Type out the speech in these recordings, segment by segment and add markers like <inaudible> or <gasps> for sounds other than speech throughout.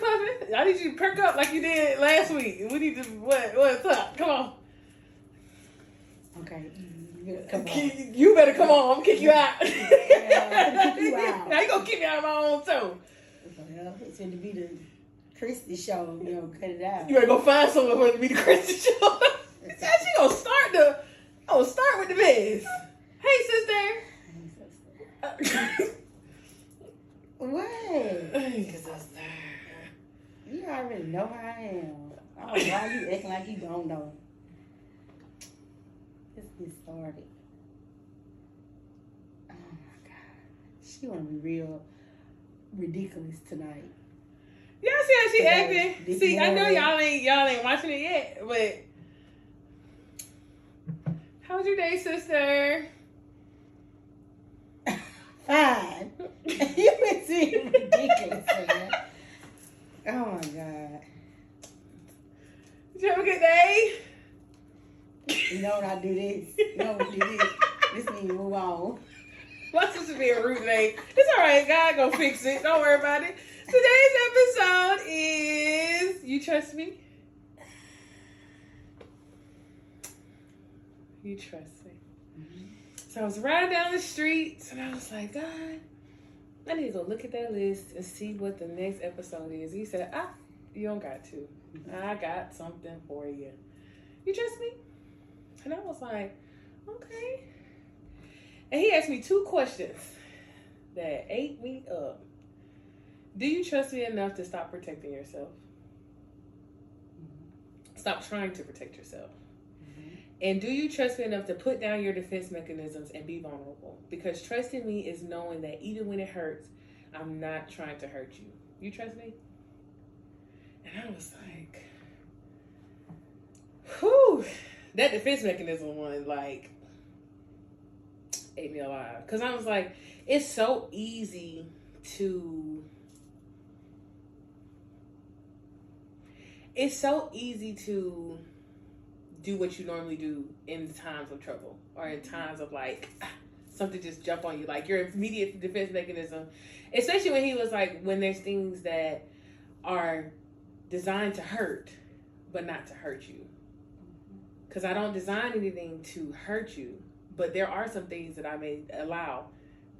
come on here, Huffy I need you to perk up like you did last week. We need to what what's up? Come on. Okay. You better Come on. You better come on. I'm gonna kick you out. Yeah, kick you out. now you gonna kick me out of my own too. Well, it's going to be the Christy show. You know, cut it out. You better go find someone for it to be the Christian show. <laughs> she gonna start the. Oh, start with the biz. Hey, sister. Uh, <laughs> what? hey, sister. You already know how I am. I don't know why you acting like you don't know. Let's get started. Oh my god. She wanna be real ridiculous tonight. Y'all see how she Today, acting? this See, I know y'all ain't y'all ain't watching it yet, but how was your day, sister? <laughs> Fine. <laughs> you been being ridiculous, man. Oh my god. Did you have a good day? You know when I do this. You know when you do this. This means move on. My sister being rude today. It's all right. God gonna fix it. Don't worry about it. Today's episode is You Trust Me? You Trust Me. Mm-hmm. So I was riding down the street and I was like, God, I need to go look at that list and see what the next episode is. He said, Ah, you don't got to. I got something for you. You trust me? And I was like, Okay. And he asked me two questions that ate me up. Do you trust me enough to stop protecting yourself? Stop trying to protect yourself. And do you trust me enough to put down your defense mechanisms and be vulnerable? Because trusting me is knowing that even when it hurts, I'm not trying to hurt you. You trust me? And I was like, whew, that defense mechanism one, like, ate me alive. Because I was like, it's so easy to. It's so easy to do what you normally do in times of trouble or in times of like something just jump on you like your immediate defense mechanism. Especially when he was like when there's things that are designed to hurt but not to hurt you. Because i don't design anything to hurt you but there are some things that i may allow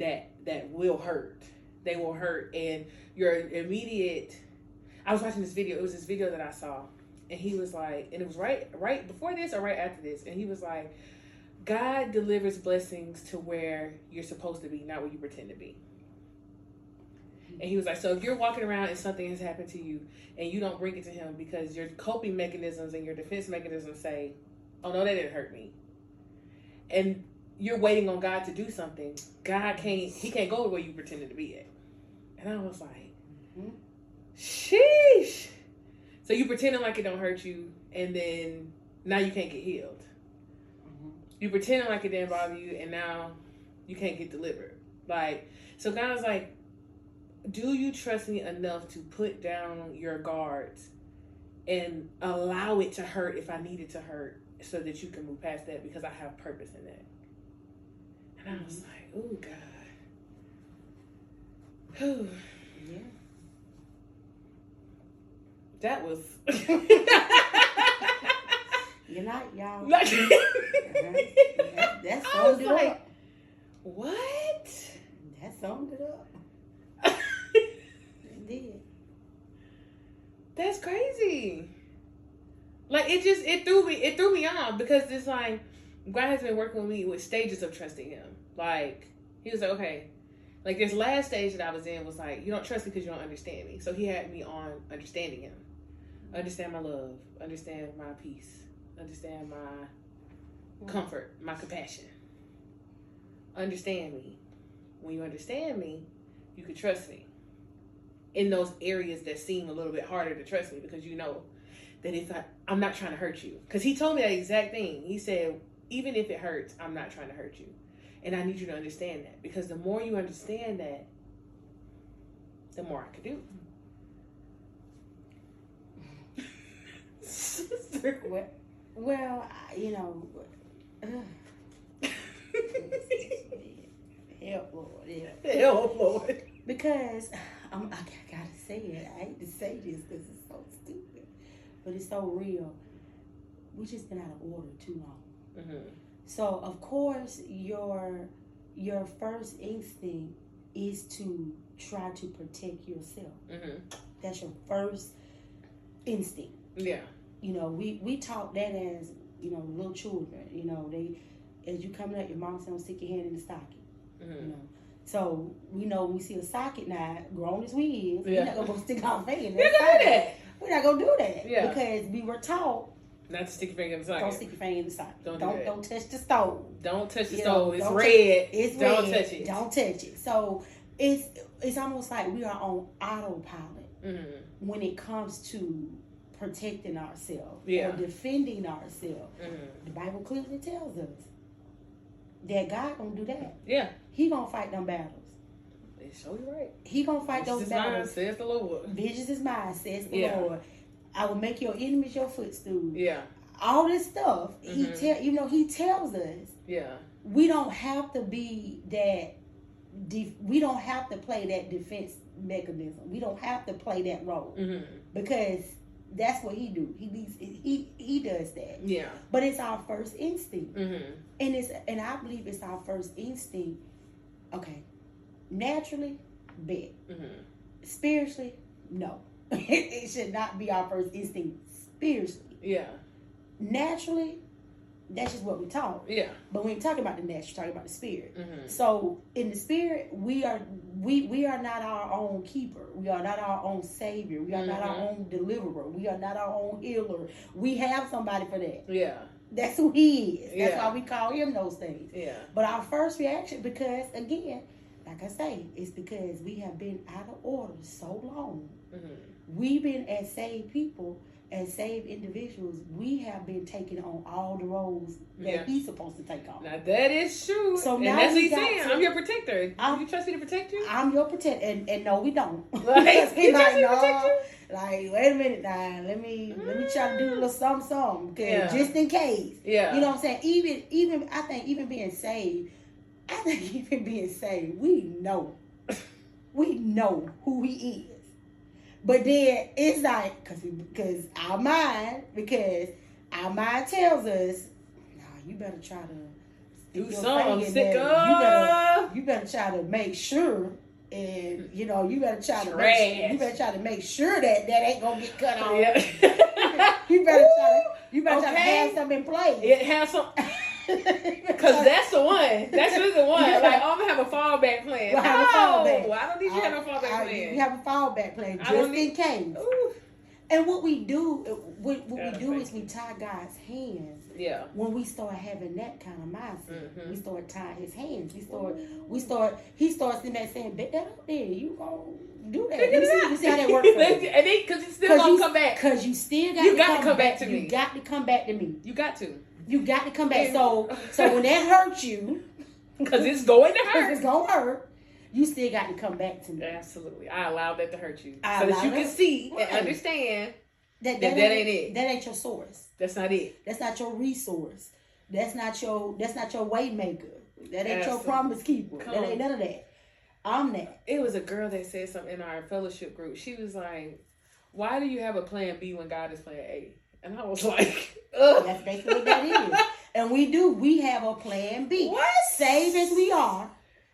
that that will hurt. They will hurt and your immediate i was watching this video it was this video that i saw and he was like and it was right right before this or right after this and he was like god delivers blessings to where you're supposed to be not where you pretend to be. And he was like so if you're walking around and something has happened to you and you don't bring it to him because your coping mechanisms and your defense mechanisms say oh no that didn't hurt me and you're waiting on god to do something god can't he can't go where you pretended to be at. And i was like Mhm. sheesh so you pretending like it don't hurt you, and then now you can't get healed. Mhm. You pretending like it didn't bother you, and now you can't get delivered. Like so, God was like, "Do you trust me enough to put down your guards and allow it to hurt if I need it to hurt, so that you can move past that because I have purpose in that?" And I was like, "Oh God." Whew. <sighs> Yeah. That was <laughs> You're not, uh-huh. <laughs> uh-huh. y'all. like That, that summed it like, up. what? That summed it up. <laughs> It did. That's crazy. Like it just it threw me it threw me off because it's like God has been working with me with stages of trusting Him. Like He was like, okay, like this last stage that I was in was like, you don't trust me because you don't understand me. So He had me on understanding Him, understand my love, understand my peace, understand my comfort, my compassion. Understand me. When you understand me, you can trust me. In those areas that seem a little bit harder to trust me because you know that if I, I'm not trying to hurt you. Because he told me that exact thing. He said, even if it hurts, I'm not trying to hurt you. And I need you to understand that. Because the more you understand that, the more I can do. Sister. Well, well, you know, <sighs> help, Lord, help. Hell, Lord. Because um, I g- gotta say it. I hate to say this because it's so stupid, but it's so real. We just been out of order too long. Mm-hmm. So of course your your first instinct is to try to protect yourself. Mm-hmm. That's your first instinct. Yeah. You know, we we taught that as you know little children. You know, they as you coming up, your mom said, "Don't stick your hand in the socket." You Mm-hmm. know. So we know when we see a socket now, grown as we is, Yeah. we're not gonna go stick our finger in that gonna do socket. that. We're not gonna do that Yeah. because we were taught Not to stick your finger in the socket. don't stick your finger in the socket. Don't Don't do don't, touch the stove. Don't touch the You stove. know, it's don't red. Don't touch it. Don't touch it. So it's it's almost like we are on autopilot Mm-hmm. when it comes to protecting ourselves Yeah. or defending ourselves. Mm-hmm. The Bible clearly tells us that God gonna do that. Yeah. He gonna fight them battles. They show you right. He gonna fight This those battles. says the Lord. Vengeance is mine, says the Yeah. Lord. I will make your enemies your footstool. Yeah. All this stuff, he Mhm. tell you know he tells us Yeah. we don't have to be that. Def- we don't have to play that defense mechanism. We don't have to play that role Mm-hmm. because that's what he do. He leads, he he does that. Yeah. But it's our first instinct, Mm-hmm. and it's and I believe it's our first instinct. Okay, naturally, bet. Mm-hmm. Spiritually, no. <laughs> it should not be our first instinct. Spiritually, Yeah. naturally, that's just what we taught. Yeah. But when you talk about the natural, you're talking about the spirit. Mm-hmm. So in the spirit, we are we we are not our own keeper. We are not our own savior. We are not our Mhm. own deliverer. We are not our own healer. We have somebody for that. Yeah. That's who he is. That's Yeah. why we call him those things. Yeah. But our first reaction, because again, like I say, it's because we have been out of order so long. Mm-hmm. We've been as saved people, as saved individuals, we have been taking on all the roles that Yeah. he's supposed to take on. Now that is true. So and now that's what he's saying. to- I'm your protector. I'm- you trust me to protect you? I'm your protector, and, and no, we don't. Like, <laughs> <laughs> trust like, no, protect you? like, wait a minute now. Let me let me try to do a little mm. something, something, 'cause Yeah. just in case. Yeah. You know what I'm saying? Even even I think even being saved, I think <laughs> even being saved, we know, we know who he is. But then it's like because because our mind because our mind tells us, nah, you better try to Do something, sick. You better you better try to make sure and you know you better try to Trash. make, you better try to make sure that that ain't gonna get cut off. Yeah. <laughs> You better try to you better try to have something in place. it has some. <laughs> Because that's the one. That's really the one. Yeah. Like, oh, I'm going to have a fallback plan. We'll have a no, fallback. I don't need you to have no fallback I- plan. We have a fallback plan just in need- case. Ooh. And what we do, what, what we do is we tie God's hands. Yeah. When we start having that kind of mindset, Mhm. we start tying His hands. We start, we start. He starts in that saying, "Bet that up there. You gonna do that? You see, you see how that works <laughs> and then, because you still you, to come back. Cause you still got You to got to come, come back to me. You got to come back to me. You got to. You got to come back. So, so when that <laughs> hurts you, Because it's going to <laughs> because it's hurt. gonna hurt, you still got to come back to me. Absolutely. I allowed that to hurt you. I so that you can see Right. and understand That, That- that ain't it. That ain't your source. that's not it. That's not your resource. That's not your. That's not your way maker. That ain't your promise keeper. Come That ain't none of that. I'm that. It was a girl that said something in our fellowship group. She was like, Why do you have a plan B when God is plan A? And I was <laughs> like, Ugh. That's basically what that is. And we do. We have a plan B. What? Save as we are.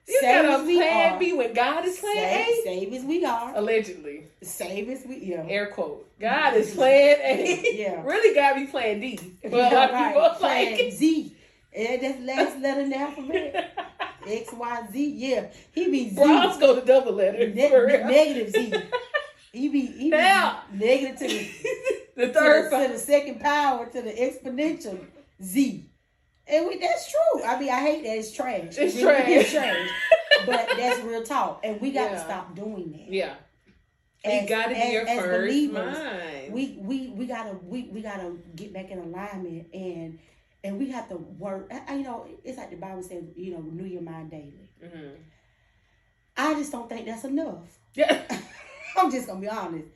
You save got as a we plan are. B when God is plan Save, A? save as we are. Allegedly. Save as we yeah. Air quote. God is plan A. Yeah. <laughs> really God be plan D. <laughs> But a Yeah, right. people Plan like Z. And that's last letter in the alphabet. <laughs> X, Y, Z. Yeah. He be Z. Bronze go to double letter. Ne- negative Z. He be, he be Yeah. negative to the, the to, the, to the second power to the exponential Z. And we, that's true. I mean, I hate that. It's trash. It's It really is trash. trash. <laughs> But that's real talk. And we got to Yeah. stop doing that. Yeah. As- you got to be as- your as first believers, mind. we we we gotta we, we gotta get back in alignment and and we have to work you know it's like the bible says you know renew your mind daily Mhm. i just don't think that's enough Yeah. <laughs> i'm just gonna be honest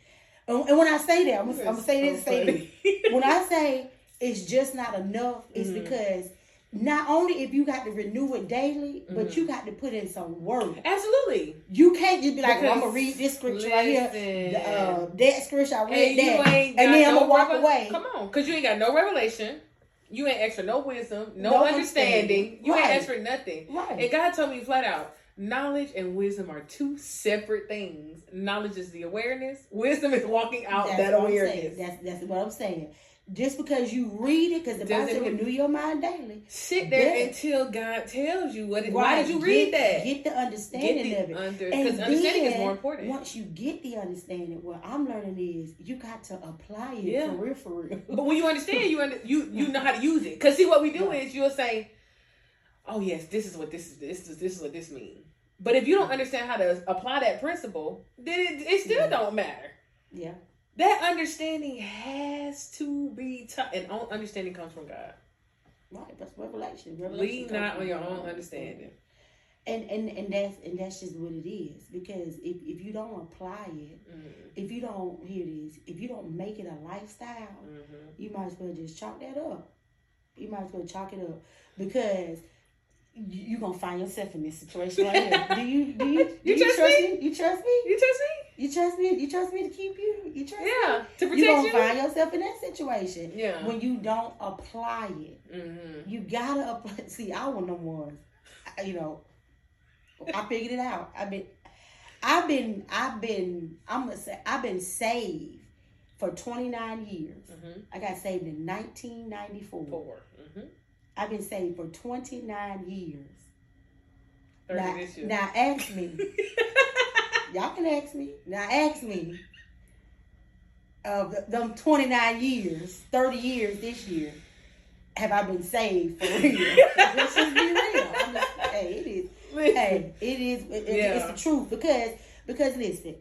and, and when i say that i'm, gonna- I'm gonna say this say this when i <laughs> say it's just not enough it's Mhm. because not only if you got to renew it daily, but Mhm. you got to put in some work. Absolutely. You can't just be like, well, I'm gonna read this scripture right here, the, uh, that scripture I read and that, and then I'm gonna walk revel- away. Come on, because you ain't got no revelation. You ain't extra no wisdom, no, No understanding. understanding. You Right. ain't extra nothing. Right. And God told me flat out, knowledge and wisdom are two separate things. Knowledge is the awareness. Wisdom is walking out That's that awareness. That's that's what I'm saying. Just because you read it, because the Bible said renew your mind daily. Sit there until God tells you what. It, why did you read Get- that? Get the understanding Get of it. the under And because understanding is more important. Once you get the understanding, what I'm learning is you got to apply it Yeah. for real, for real. But when you understand, you under, you you know how to use it. Because see, what we do is you'll say, "Oh yes, this is what this is. This is this is what this means." But if you don't understand how to apply that principle, then it, it still Yeah. don't matter. Yeah. That understanding has to be taught, and on- understanding comes from God. Right. That's revelation. revelation Lean not on your God. own understanding. And and and that's and that's just what it is. Because if if you don't apply it, Mm, if you don't hear this, if you don't make it a lifestyle, mhm. you might as well just chalk that up. You might as well chalk it up because you- you're gonna find yourself in this situation right here. Do you do you, <laughs> do You trust me? You trust me? You trust me? You trust me? You trust me to keep you? You trust me? Yeah, to You're protect gonna find yourself in that situation yeah. when you don't apply it. hmm You gotta apply. <laughs> See, I was them ones. You know, I figured it out. I've been, I've been, I've been. I'm gonna say I've been saved for 29 years. hmm I got saved in 1994. 4 hmm I've been saved for 29 years. 30 Now, this year. now ask me. <laughs> Y'all can ask me. Now ask me. Of the, them 29 years, 30 years this year, have I been saved for real? <laughs> Let's just be real. Just, hey, it is. Hey, it is. It, Yeah. It's the truth because because listen,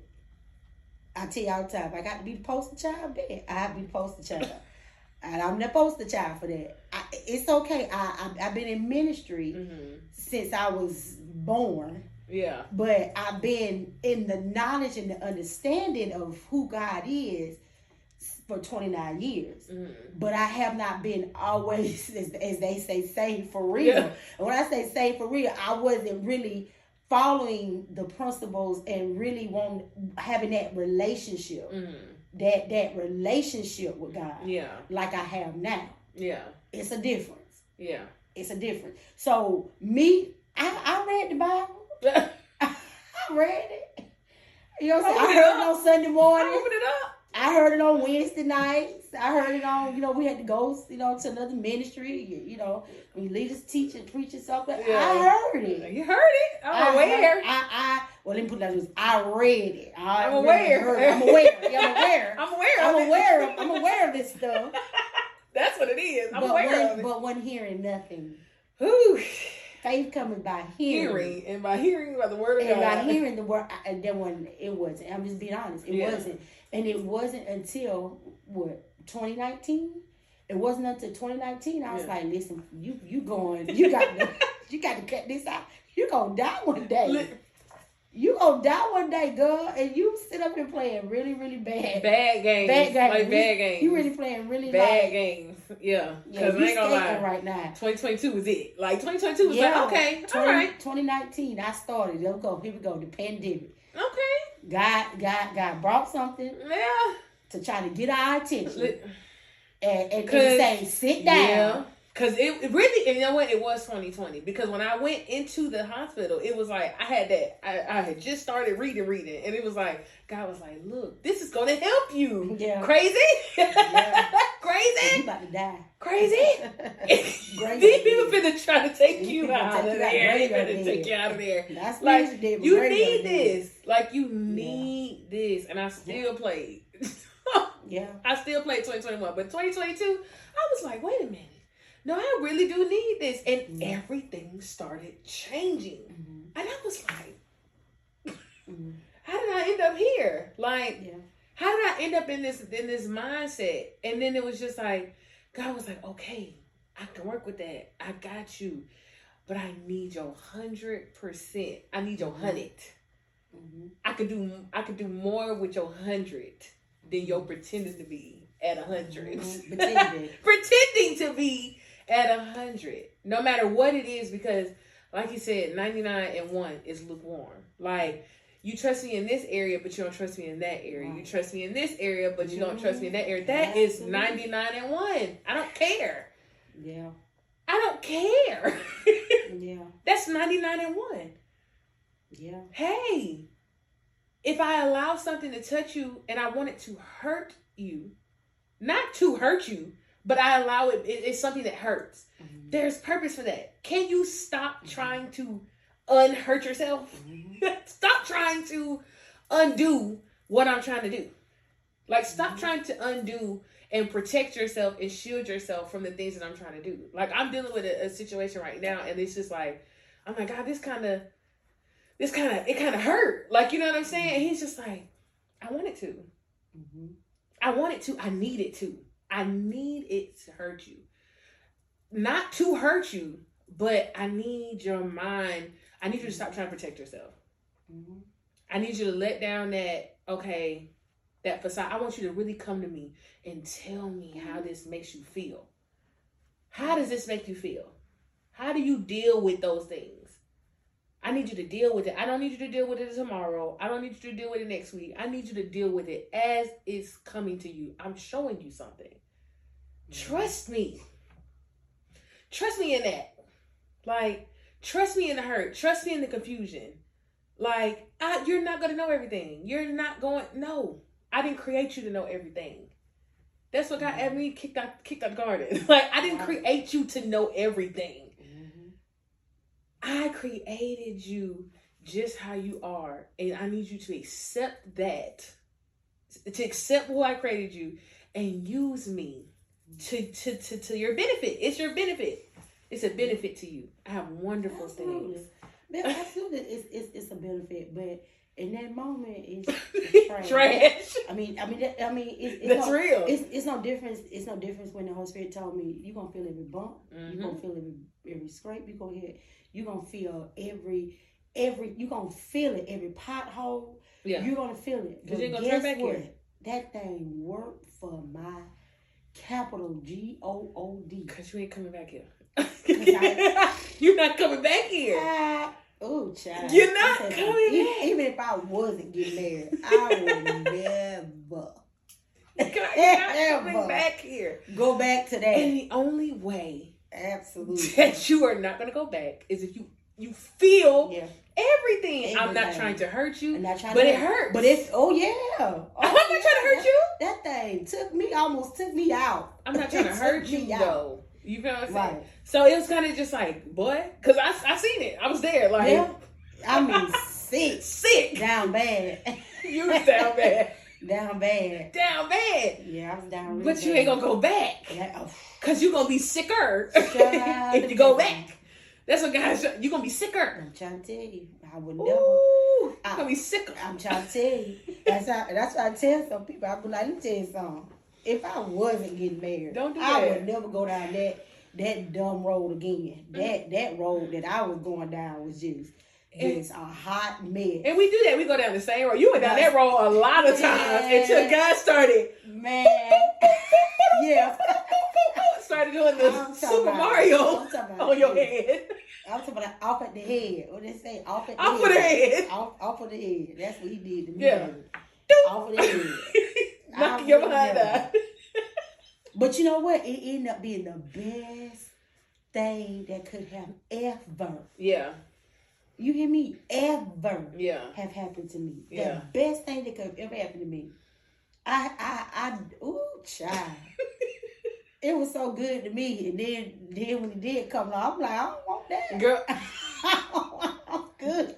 I tell you all the time. I got to be the poster child. There, I have to be the poster child, and I'm the poster child for that. I, it's okay. I, I I've been in ministry hmm since I was born. Yeah. But I've been in the knowledge and the understanding of who God is for 29 years. hmm But I have not been always, <laughs> as, as they say, saved for real. Yeah. And when I say saved for real, I wasn't really following the principles and really want having that relationship, hmm that that relationship with God, Yeah. like I have now. Yeah. It's a difference. Yeah. It's a difference. So me, I, I read the Bible. <laughs> I read it. You know what I'm saying? I heard it on Sunday morning. Open it up. I heard it on Wednesday nights. I heard it on, you know, we had to go, you know, to another ministry. You, you know, when leaders teaching, preaching something. Yeah. I heard it. You heard it. I'm I aware. heard- I, I, well, let me put that this. I read it. I I'm aware. I'm aware. Yeah, I'm aware. <laughs> I'm aware. I'm aware. Of, I'm aware of this stuff. <laughs> That's what it is. I'm but aware when, of it. but when hearing nothing, Whew. faith coming by hearing. Hearing and by hearing by the word of God. and God. by hearing the word, I- and then when it wasn't. I'm just being honest. It Yeah. wasn't, and it wasn't until what 2019. It wasn't until 2019. I was Yeah. like, listen, you you going, you got to, <laughs> you got to cut this out. You gonna die one day. You gonna die one day, girl, and you sit up and playing really, really bad. Bad games. Bad games. Like bad games. You really playing really bad like, games. Yeah. yeah, Because you I ain't gonna lie. right now. 2022 was it. Like 2022 was Yeah, like, okay, 20 all right, 2019, I started. Let's go. Here we go. The pandemic. okay, God, God, God brought something yeah. to try to get our attention. And, and, and say, sit down. Yeah. Cause it, it really, and you know what? It was 2020. Because when I went into the hospital, it was like I had that. I, I had just started reading, reading, and it was like God was like, "Look, this is going to help you." Yeah. Crazy, Yeah. <laughs> You crazy, about to die. crazy. <laughs> These people finna try to take you out of you there. They finna take you out of there. That's Like you you need this. Like you need this, and I still played. <laughs> Yeah. I still played 2021, but 2022, I was like, wait a minute. No, I really do need this, and Mhm. everything started changing, Mhm. and I was like, Mhm. how did I end up here? Like, Yeah. how did I end up in this in this mindset? And then it was just like, God was like, okay, I can work with that. I got you, but I need your hundred percent. I need your hundred. Mhm. I could do I could do more with your hundred than your pretending to be at a 100 Mhm. <laughs> Pretending. pretending to be at a hundred, no matter what it is, because like you said, ninety nine and one is lukewarm. Like you trust me in this area, but you don't trust me in that area. You trust me in this area, but you don't trust me in that area. That is Absolutely. ninety nine and one. I don't care. Yeah. I don't care. <laughs> Yeah. That's ninety nine and one. Yeah. Hey, if I allow something to touch you and I want it to hurt you, not to hurt you, but I allow it, it- it's something that hurts. Mhm. There's purpose for that. Can you stop trying to unhurt yourself? Mhm. <laughs> stop trying to undo what I'm trying to do. Like, stop Mhm. trying to undo and protect yourself and shield yourself from the things that I'm trying to do. Like, I'm dealing with a, a situation right now, and it's just like, I'm like, God, this kind of, this kind of, it kind of hurt. Like, you know what I'm saying? And he's just like, I want it to. Mhm. I want it to. I need it to. I need it to hurt you. Not to hurt you, but I need your mind. I need you to stop trying to protect yourself. Mhm. I need you to let down that, okay, that facade. I want you to really come to me and tell me how this makes you feel. How does this make you feel? How do you deal with those things? I need you to deal with it. I don't need you to deal with it tomorrow. I don't need you to deal with it next week. I need you to deal with it as it's coming to you. I'm showing you something. Trust me. Trust me in that. Like, trust me in the hurt. Trust me in the confusion. Like, I, you're not going to know everything. You're not going, no. I didn't create you to know everything. That's what got me kicked out, kicked out the garden. <laughs> Like, I didn't create you to know everything. Mhm. I created you just how you are. And I need you to accept that. To accept who I created you and use me to, to, to, to your benefit. It's your benefit. It's a benefit to you. I have wonderful Absolutely. things. Yeah, <laughs> absolutely. It's, it's it's a benefit, but in that moment, it's, it's <laughs> trash. Trash. I mean, I mean, that, I mean, it's, it's That's no, real. It's it's no difference. It's no difference when the Holy Spirit told me you're gonna feel every bump, you Mhm. gonna feel every every scrape, you gonna hit, you gonna feel every every you're gonna feel it every pothole. Yeah. You're gonna feel it. Cause you ain't gonna guess turn back what? here. That thing worked for my capital G O O D. Because you ain't coming back here. I- <laughs> You're not coming back here. Oh, child. You're not Because coming even, back. even if I wasn't getting married, I would never <laughs> You're not coming Ever. back here. go back to that. And the only way Absolutely. that you are not going to go back is if you you feel Yeah. Everything. I'm not trying to hurt you, And I try but to it hurts. But it's oh yeah. Oh, I'm not trying to oh, hurt you. That thing took me almost took me out. I'm not trying to <laughs> hurt you though. You feel what I'm saying? Right. So it was kind of just like, boy, because I I seen it. I was there, like Yeah. I mean <laughs> sick. sick. Down bad. <laughs> You was down bad, down bad. down bad. Yeah, I was down really But you bad. ain't gonna go back Yeah, oh, because you're gonna be sicker if you go back. That's what guys. You're gonna be sicker. I'm trying to tell you, I would never. Ooh, you're gonna be sicker. I'm trying to tell you. That's how, that's why I tell some people. I be like, let me tell you something. If I wasn't getting married, Don't do I that. would never go down that that dumb road again. Mm. That that road that I was going down was just It's a hot mess. And we do that. We go down the same road. You went down that road a lot of times until God started Man, <laughs> yeah. Started doing the Super about- Mario I'm talking about <laughs> on your head. I'm talking about off at the head. What did they say? Off at the Off head. of the head. Off, off of the head. That's what he did to me. Yeah. Off of the head. <laughs> Knocking your behind out. <laughs> But you know what? It ended up being the best thing that could have ever, Yeah, you hear me? Ever yeah. have happened to me. Yeah. The best thing that could have ever happened to me. I, I, I, ooh, child. It was so good to me. And then, then when it did come along, I'm like, I don't want that. Girl, <laughs> I'm good.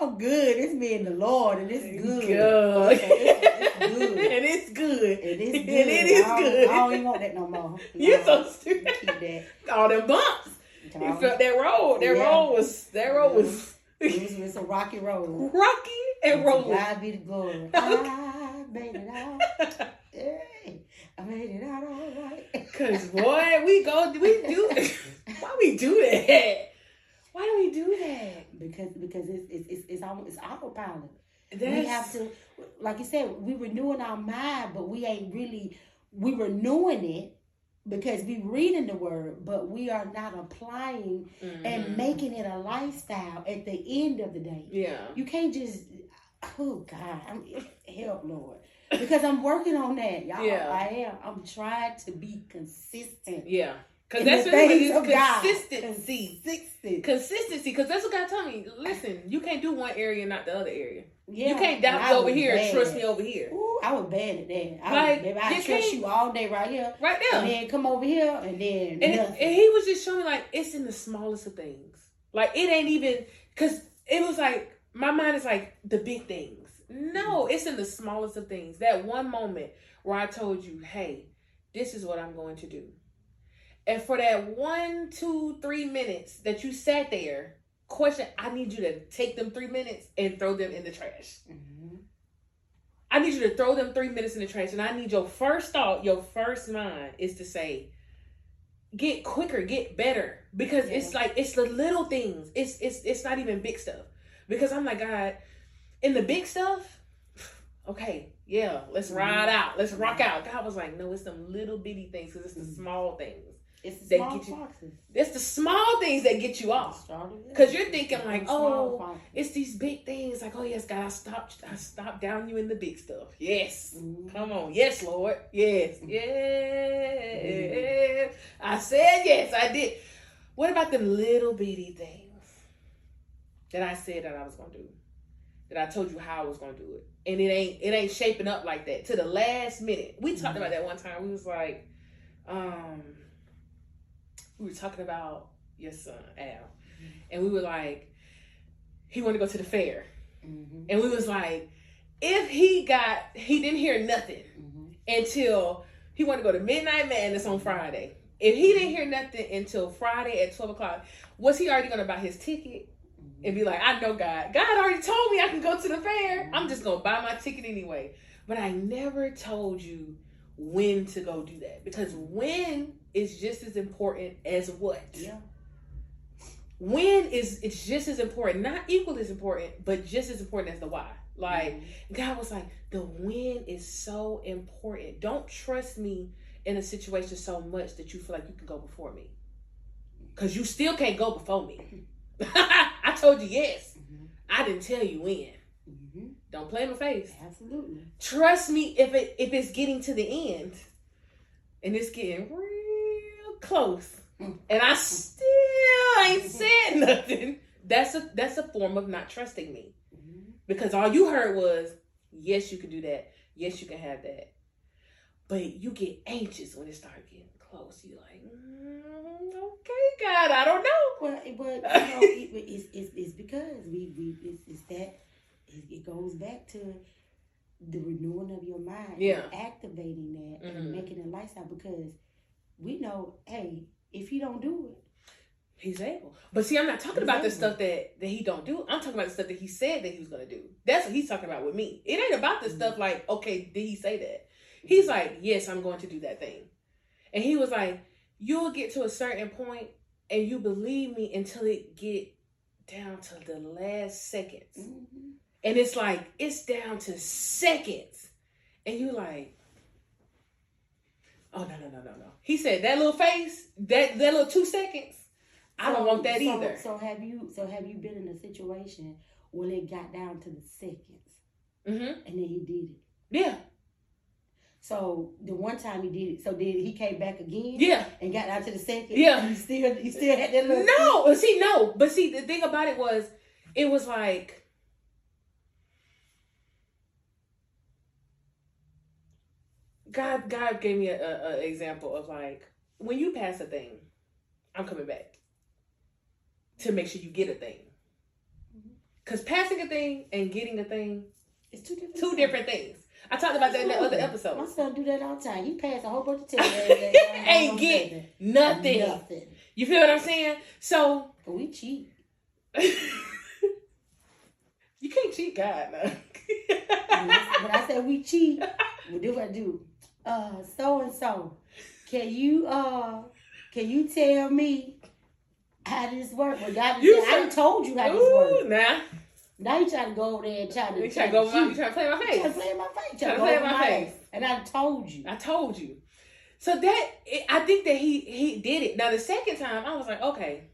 I'm good. It's me and the Lord, and it's good. So it's, <laughs> it's good. and it's good. It is good. And it is I good. I don't even want that no more. <laughs> You're so stupid. Keep that. All them bumps. You felt that road. That Yeah. road was that road was It was, it's a rocky road. rocky and rolling. God be the glory. I made it out. Hey, I made it out all right. <laughs> Cause boy, we go we do <laughs> why we do that? Why do we do that? Because because it's it's it's, it's almost it's autopilot. That's, We have to, like you said, we renewing our mind, but we ain't really we renewing it, because we reading the word, but we are not applying and Mhm. making it a lifestyle at the end of the day. yeah. You can't just, oh God, I'm, help Lord. Because I'm working on that, y'all. Yeah. I am. I'm trying to be consistent. Yeah. Because that's the what things God. consistency. Consistency. Because that's what God told me. Listen, you can't do one area and not the other area. Yeah, you can't doubt me over here and trust me over here. Ooh, I was bad at that. I, Like, was, I trust can't- you all day right here, Right there. and then come over here, and then And, and he was just showing me like it's in the smallest of things. Like it ain't even because it was like my mind is like the big things. No, it's in the smallest of things. That one moment where I told you, hey, this is what I'm going to do. And for that one, two, three minutes that you sat there, question, I need you to take them three minutes and throw them in the trash. Mhm. I need you to throw them three minutes in the trash, and I need your first thought, your first mind is to say, "Get quicker, get better," because it's like it's the little things. It's it's it's not even big stuff. Because I'm like God, in the big stuff, <sighs> okay, yeah, let's ride out, let's rock out. God was like, no, it's them little bitty things because it's the Mhm. small things. It's the small get you- foxes. It's the small things that get you off. Because you're thinking like, oh. It's these big things like, oh yes, God, I stopped, I stopped down you in the big stuff. Yes. Mhm. Come on. Yes, Lord. Yes. Mm-hmm. Yes. I said yes, I did. What about the little bitty things that I said that I was gonna do? That I told you how I was gonna do it. And it ain't it ain't shaping up like that to the last minute. We talked Mhm. about that one time. We was like, um we were talking about your son, Al. And we were like, he wanted to go to the fair. Mhm. And we was like, if he got he didn't hear nothing Mhm. until he wanted to go to Midnight Madness on Friday. If he didn't hear nothing until Friday at 12 o'clock, was he already to buy his ticket. And be like, I know God. God already told me I can go to the fair. I'm just going to buy my ticket anyway. But I never told you when to go do that because when is just as important as what. Yeah. When is it's just as important, not equal as important, but just as important as the why. Like Mhm. God was like, the when is so important. Don't trust me in a situation so much that you feel like you can go before me. Because you still can't go before me. <laughs> <laughs> I told you yes. Mhm. I didn't tell you when. Mhm. Don't play my face. Absolutely. Trust me if it if it's getting to the end and it's getting real close and I still ain't <laughs> said nothing. That's a that's a form of not trusting me. Mhm. Because all you heard was, yes, you can do that. Yes, you can have that. But you get anxious when it starts getting close. You're like, mm, okay, God, I don't know. Well, but <laughs> you know, it, it- it's, it's, it's because we we it's, it's that it, it goes back to the renewing of your mind, Yeah. activating that Mhm. and making a lifestyle. Because we know, hey, if you don't do it, He's able. But see, I'm not talking about the stuff that, that he don't do. I'm talking about the stuff that he said that he was going to do. That's what he's talking about with me. It ain't about the Mhm. stuff like, okay, did he say that? He's like, yes, I'm going to do that thing. And he was like, you'll get to a certain point and you believe me until it get down to the last seconds. Mhm. And it's like, it's down to seconds. And you like, oh, no, no, no, no, no. He said, that little face, that, that little two seconds, I don't want that so- either. So have you? So have you been in a situation where it got down to the seconds, Mm-hmm. and then he did it? Yeah. So the one time he did it, so did he came back again? Yeah. and got down to the second. Yeah. he still he still had that little. No. See, no. But see, the thing about it was, it was like, God, God gave me a, a, a example of like when you pass a thing, I'm coming back to make sure you get a thing. Mm-hmm. Cause passing a thing and getting a thing, It's two different. two things. different things. I talked about that in the other Absolutely. My episode. son do that all the time. You pass a whole bunch of tests. <laughs> Ain't get Nothing. nothing. You feel what I'm saying? So But we cheat. <laughs> you can't cheat God, no. <laughs> When I, say we cheat, we do what I do. Uh, so and so, can you uh, can you tell me how this work? Well, y'all You said, I said- told you how this work. nah. Now you trying to go over there and try to You trying to go? My, you trying to play my You trying to face? play my face. Trying to Trying to play my my face. face. And I told you. I told you. So that I think that he he did it. Now the second time I was like, okay,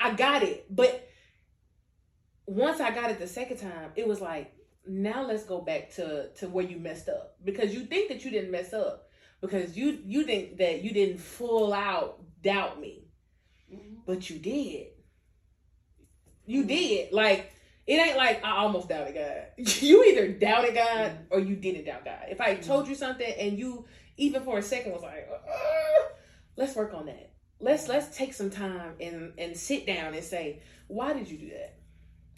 I got it. But once I got it the second time, it was like, now let's go back to to where you messed up because you think that you didn't mess up because you you think that you didn't full out doubt me, Mhm. but you did. You Mhm. did like. It ain't like I almost doubted God. <laughs> You either doubted God Mhm. or you didn't doubt God. If I told you something and you even for a second was like, "Uh, let's work on that. Let's let's take some time and and sit down and say, why did you do that?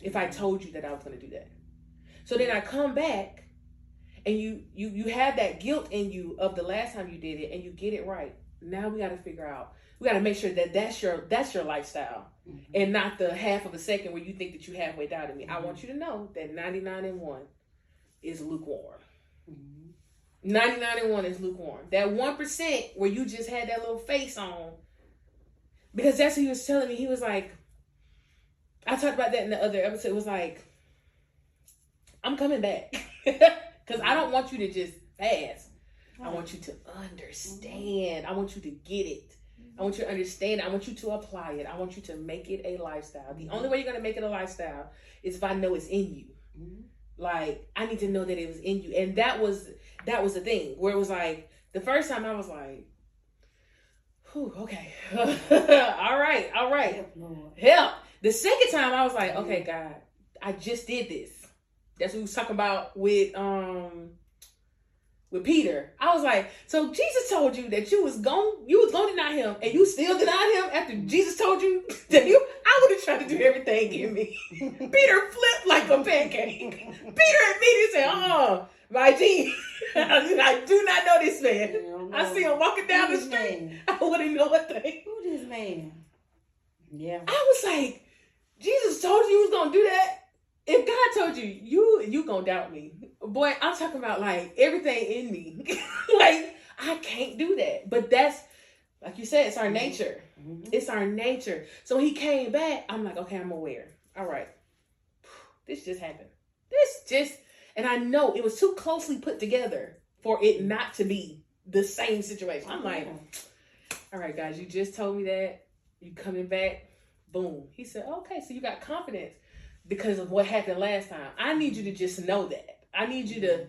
If I told you that I was going to do that, so then I come back, and you you you have that guilt in you of the last time you did it, and you get it right. Now we got to figure out. We got to make sure that that's your that's your lifestyle, Mhm. and not the half of a second where you think that you halfway doubted me. I want you to know that ninety nine and one is lukewarm. Mhm. 99 and 1 is lukewarm. That 1% where you just had that little face on. Because that's what he was telling me. He was like, I talked about that in the other episode. It was like, I'm coming back. <laughs> Because I don't want you to just pass. I want you to understand. I want you to get it. I want you to understand. it. I want you to apply it. I want you to make it a lifestyle. The only way you're going to make it a lifestyle is if I know it's in you Mhm. like I need to know that it was in you. And that was that was the thing where it was like the first time I was like, Whew, okay. <laughs> all right, all right. Help, Lord. Help. The second time I was like, okay, God, I just did this. That's what we was talking about with um with Peter. I was like, so Jesus told you that you was going you was gonna deny him and you still denied him after Jesus told you <laughs> that you I would have tried to do everything in me. <laughs> Peter flipped like a pancake. Peter immediately said, Oh, my G, <laughs> I do not know this man. I see him walking down Who the street. man? I wouldn't know what thing. Who this man? Yeah. I was like, Jesus told you you was gonna do that. If God told you, you you gonna doubt me. Boy, I'm talking about like everything in me. <laughs> like, I can't do that. But that's like you said, it's our mm-hmm. nature. Mhm. It's our nature. So when he came back, I'm like, okay, I'm aware. All right. <sighs> This just happened. This just and I know it was too closely put together for it mm-hmm. not to be the same situation. I'm like, mm-hmm. all right, guys, you just told me that. You coming back. Boom. He said, okay, so you got confidence because of what happened last time. I need you to just know that. I need you to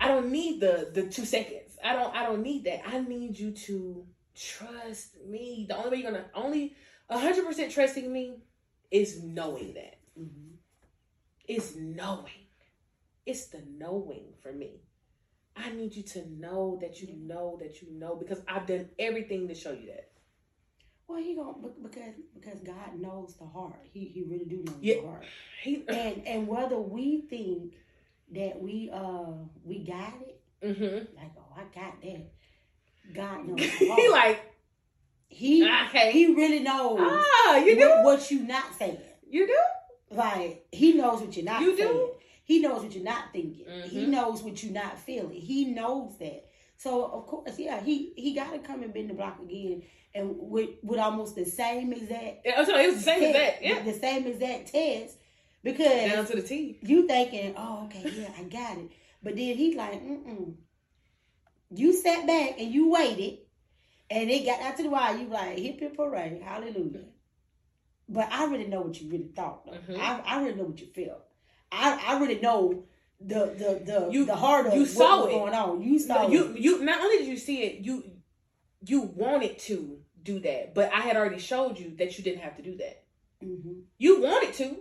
I don't need the the two seconds. I don't I don't need that. I need you to trust me. The only way you're gonna only hundred percent trusting me is knowing that. Mhm. Is knowing. It's the knowing for me. I need you to know that you know that you know because I've done everything to show you that. Well, he don't because because God knows the heart. He he really do know Yeah. the heart. He, And and whether we think that we uh we got it, mm-hmm. like oh I got that, God <laughs> knows the heart. he like he okay. he really knows ah, you do, what, what you not saying. you do. Like he knows what you're not You do? He knows what you're not thinking. He Mhm. knows what you're not feeling. He knows that. So of course, yeah, he he got to come and bend the block again, and with with almost the same exact Yeah, I'm sorry, it was the same as that. test, Yeah, the same exact test, because down to the T. you thinking, oh okay, yeah, I got it, but then he's like, mm mm. You sat back and you waited, and it got out to the wire. You like hip hip hooray, hallelujah. But I really know what you really thought. Though. Mhm. I, I really know what you felt. I, I really know the the the You- the heart of you what saw was it. going on. You saw you it. you not only did you see it, you you wanted to do that, but I had already showed you that you didn't have to do that. Mhm. You wanted to,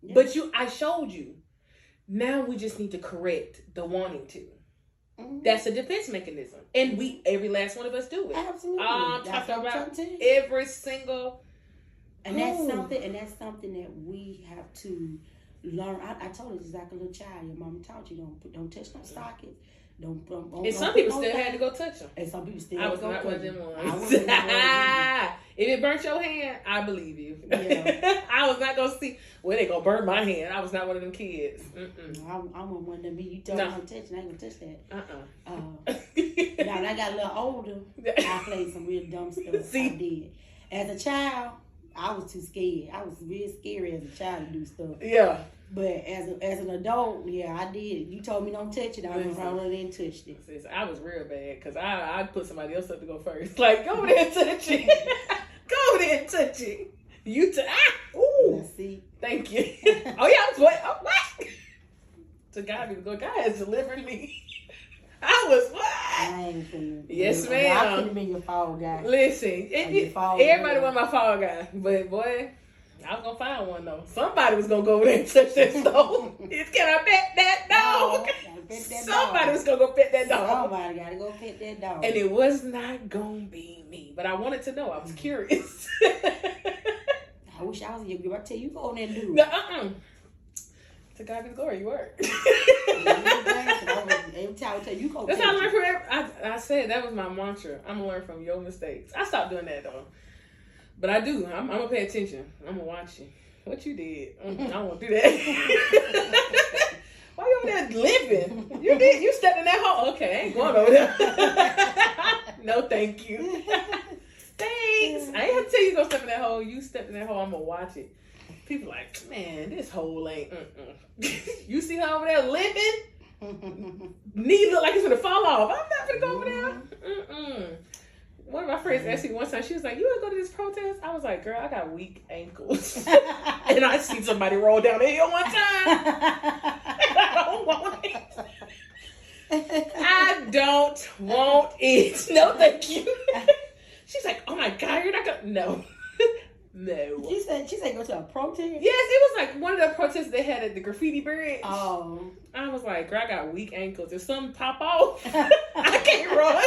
Yeah. but you I showed you. Now we just need to correct the wanting to. Mhm. That's a defense mechanism, and we every last one of us do it. absolutely. I'm That's talking about trying to tell you. Every single And that's Oh. something, and that's something that we have to learn. I, I told her it's like a little child. Your mama taught you don't don't touch my stockings. Don't. don't, don't and some people still had to go touch them. And some people still. I was not one of them ones. <laughs> if it burnt your hand, I believe you. Yeah. <laughs> I was not gonna see. Well, they gonna burn my hand. I was not one of them kids. Mm-mm. I'm, I'm one of them. You told No. me don't touch, I ain't gonna touch that. Uh-uh. Uh, now when I got a little older, I <laughs> played some real dumb stuff. See? I did. As a child, I was too scared. I was real scary as a child to do stuff. yeah. But as a, as an adult, yeah, I did. You told me don't touch it. I was Listen. rolling and touched it. Sis, I was real bad because I I put somebody else up to go first. <laughs> Like go over there and touch it. <laughs> go over there and touch it. You t- ah ooh. Now, see, Thank you. <laughs> oh yeah, I was what? Oh, what? To God be the. God has delivered me. I was what? I. Yes, I ma'am. could have been your fall guy. Listen, it, everybody want my fall guy, but boy, I was gonna find one though. Somebody was gonna go over there and touch that <laughs> stove. It's can I pet that dog? Gotta pet that <laughs> Somebody dog. was gonna go pet that dog. Somebody gotta go pet that dog. And it was not gonna be me, but I wanted to know. I was curious. <laughs> I wish I was you. I tell you, go on and do no, uh-uh. To God be the glory, you work. Every time I tell you, go. That's how I learned from. Every, I, I said that was my mantra. I'm gonna learn from your mistakes. I stopped doing that though, but I do. I'm, I'm gonna pay attention. I'm gonna watch you. What you did? <laughs> I don't want to do that. <laughs> Why you over there living? You did. You stepped in that hole. Okay, I ain't going over there. <laughs> no, thank you. Thanks. I ain't have to tell you go step in that hole. You step in that hole. I'm gonna watch it. People like, man, this hole ain't. You see her over there limping? knee look like it's gonna fall off. I'm not gonna go over there. Mm-hmm. Mm-mm. One of my friends asked me one time, she was like, You wanna go to this protest? I was like, Girl, I got weak ankles. <laughs> and I seen somebody roll down the hill one time. <laughs> I don't want it. I don't want it. No, thank you. <laughs> She's like, Oh my god, you're not gonna no. no. She said she said go to a protest. Yes, it was like one of the protests they had at the graffiti bridge. Oh. I was like, girl, I got weak ankles. If something pop off, I can't run.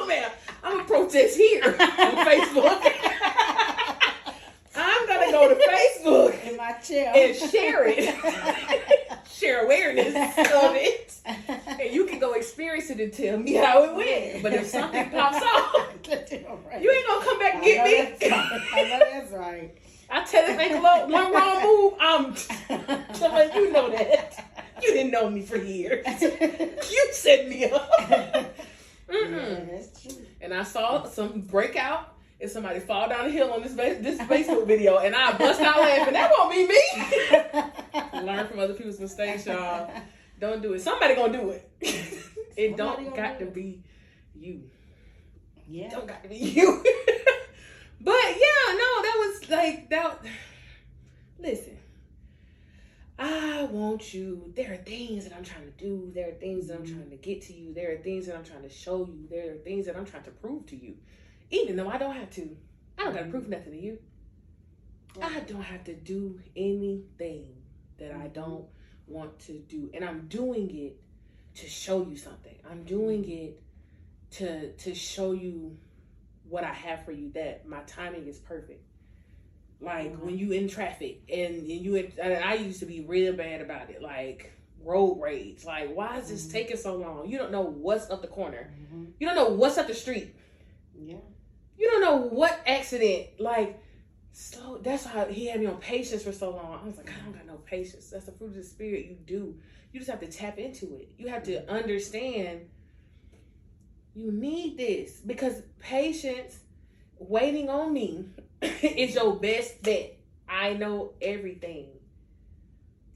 no, man. I'm gonna protest here on Facebook. <laughs> I'm gonna go to Facebook In my chair. and share it. <laughs> share awareness of it. And you can go experience it and tell me how it went. But if something pops <laughs> off, you ain't gonna come back and get me. I know that's right. I tell this ankle up, one wrong move, I'm telling you know that. You didn't know me for years. You set me up. Mm-mm. Yeah, that's true. And I saw oh. some breakout and somebody fall down the hill on this this <laughs> Facebook video, and I bust out laughing. That won't be me. <laughs> Learn from other people's mistakes, y'all. Don't do it. Somebody gonna do it. <laughs> It Somebody don't got do to it. be you. Yeah. Don't got to be you. but yeah, no, that was like that. <sighs> Listen, I want you. There are things that I'm trying to do. There are things that I'm mm-hmm. trying to get to you. There are things that I'm trying to show you. There are things that I'm trying to prove to you. Even though I don't have to. I don't got to prove mm-hmm. nothing to you. I don't have to do anything that I mm-hmm. don't want to do. And I'm doing it to show you something. I'm doing it to to show you what I have for you that my timing is perfect. Like when you in traffic and, and you in, and I used to be real bad about it. Like road rage. Like why is this Mhm. taking so long? You don't know what's up the corner. Mhm. You don't know what's up the street. Yeah. You don't know what accident. Like so that's how he had me on patience for so long. I was like, I don't got no patience. That's the fruit of the spirit. You do. You just have to tap into it. You have to understand. You need this because patience, waiting on me, <laughs> is your best bet. I know everything.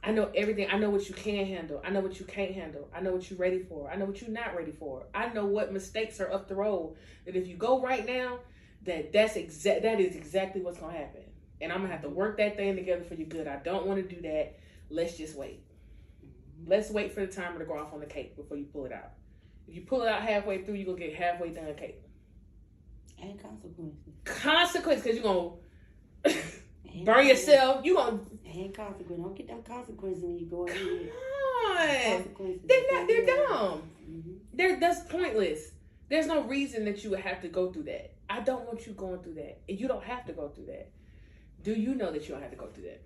I know everything. I know what you can handle. I know what you can't handle. I know what you're ready for. I know what you're not ready for. I know what mistakes are up the road. That if you go right now, that that's exact that is exactly what's gonna happen. And I'm gonna have to work that thing together for you good. I don't want to do that. Let's just wait. Let's wait for the timer to go off on the cake before you pull it out. If you pull it out halfway through, you're gonna get halfway done cake. And consequences. Consequence, because you're gonna <laughs> burn yourself. You're gonna And consequences. Don't get them consequences when you go ahead. come on. They're not. They're dumb. Mhm. They're that's pointless. There's no reason that you would have to go through that. I don't want you going through that. And you don't have to go through that. Do you know that you don't have to go through that?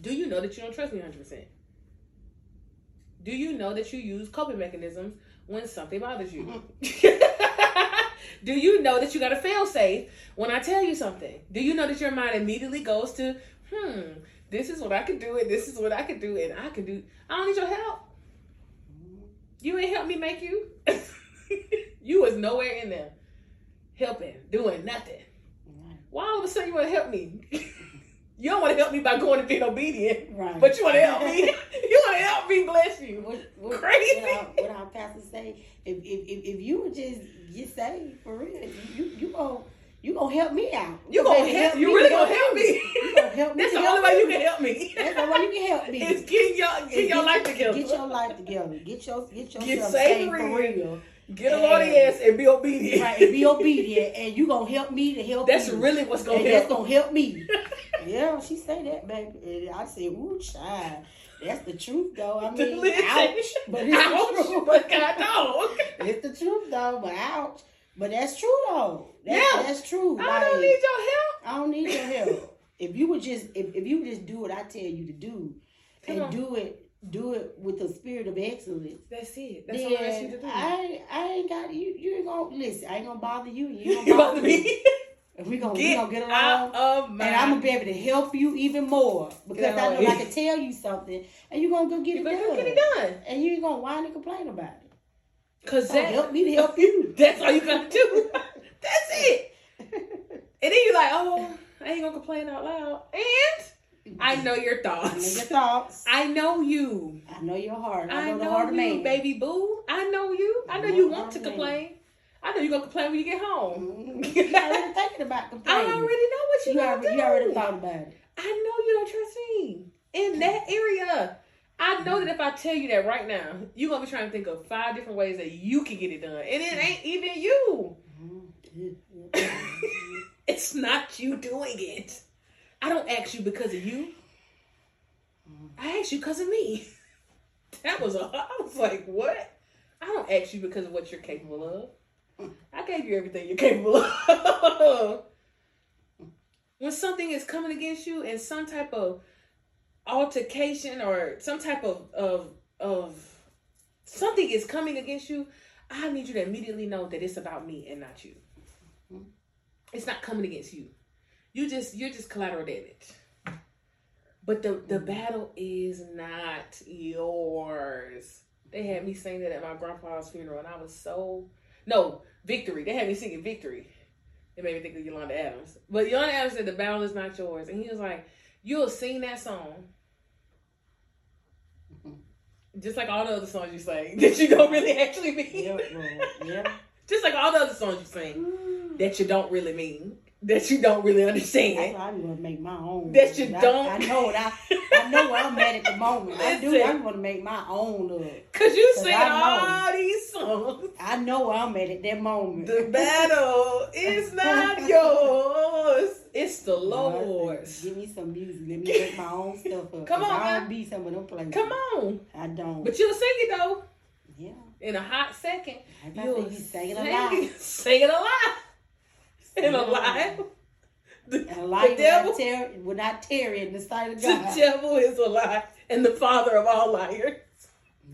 Do you know that you don't trust me 100%? Do you know that you use coping mechanisms when something bothers you? <laughs> Do you know that you got to fail safe when I tell you something? Do you know that your mind immediately goes to, hmm, this is what I can do and this is what I can do and I can do. I don't need your help. You ain't help me make you. <laughs> you was nowhere in there helping, doing nothing. Why all of a sudden you want to help me? <laughs> You don't want to help me by going and being obedient, Right. but you want to help me. <laughs> you want to help me bless you. What, what, Crazy. What our, what our pastor say? If, if if if you would just get saved for real, you you gonna you gonna help me out. You gonna help? me You really to gonna help me? You gonna help me. <laughs> That's the only way you can help me. <laughs> That's the only way you can help me. Is getting your get your life together. Get your life together. Get your get yourself Get saved for real. Get a Lord ass and be obedient. Right, and be obedient, and you gonna help me to help. That's you. really what's gonna and help. that's gonna help me. <laughs> yeah, she say that, baby. And I said, "Ooh, child, that's the truth, though." I <laughs> mean, ouch, but it's the Ouch, truth. but God dog. It's the truth, though. But ouch, but that's true, though. That's, Yeah. that's true. I don't need your help. I don't need your help. <laughs> if you would just, if, if you would just do what I tell you to do, Come and on. do it, do it with a spirit of excellence. That's it. That's all I ask you to do. I, I ain't got you. You ain't gonna listen. I ain't gonna bother you. <laughs> You ain't gonna bother me. And we gonna we get gonna get along. out of my. And I'm gonna be able to help you even more because I know. I can tell you something, and you're gonna go get it done. get it done. And you ain't gonna whine and complain about it. Cause So that help me to help you. <laughs> That's all you gotta do. <laughs> That's it. <laughs> And then you're like, oh, I ain't gonna complain out loud. And I know your I know your thoughts. thoughts. I know you. I know your heart. I I know, know, the heart of you, man. baby boo. I know you. I know know you want to man. complain. I know you're gonna complain when you get home. Mhm. you already thinking about complaining. <laughs> I already know what you, you gonna already, do. you already thought about it. I know you don't trust me in that area. I know that mm-hmm. if I tell you that right now, you're gonna be trying to think of five different ways that you can get it done, and it ain't mm-hmm. even you. Mm-hmm. <laughs> it's not you doing it. I don't ask you because of you. I ask you because of me. <laughs> That was a. I was like, what? I don't ask you because of what you're capable of. I gave you everything you're capable of. <laughs> when something is coming against you and some type of altercation or some type of of of something is coming against you, I need you to immediately know that it's about me and not you. It's not coming against you. You just you're just collateral damage. But the the mm. battle is not yours. They had me sing that at my grandpa's funeral, and I was so no victory. They had me singing victory. It made me think of Yolanda Adams. But Yolanda Adams said the battle is not yours, and he was like, "You'll sing that song." <laughs> <laughs> <laughs> Just like all the other songs you sing that you don't really actually mean. Yeah, Yeah. Just like all the other songs you sing that you don't really mean, that you don't really understand. I'm gonna make my own. That you I, don't- I know it. I, I know where I'm at at the moment. I do. I'm gonna make my own. Cause you 'Cause I know. all these songs. I know where I'm at at that moment. The battle is <laughs> not yours. It's the Lord, Lord's. Give me some music. Let me make my own stuff up. Come on, I don't be some of them places. Come on. I don't. But you'll sing it though yeah. in a hot second. I You'll you sang it sing alive. it- Sing it alive. <laughs> And it alive. The, a the devil, will not tear, will not tear in the sight of God. the devil is alive and the father of all liars.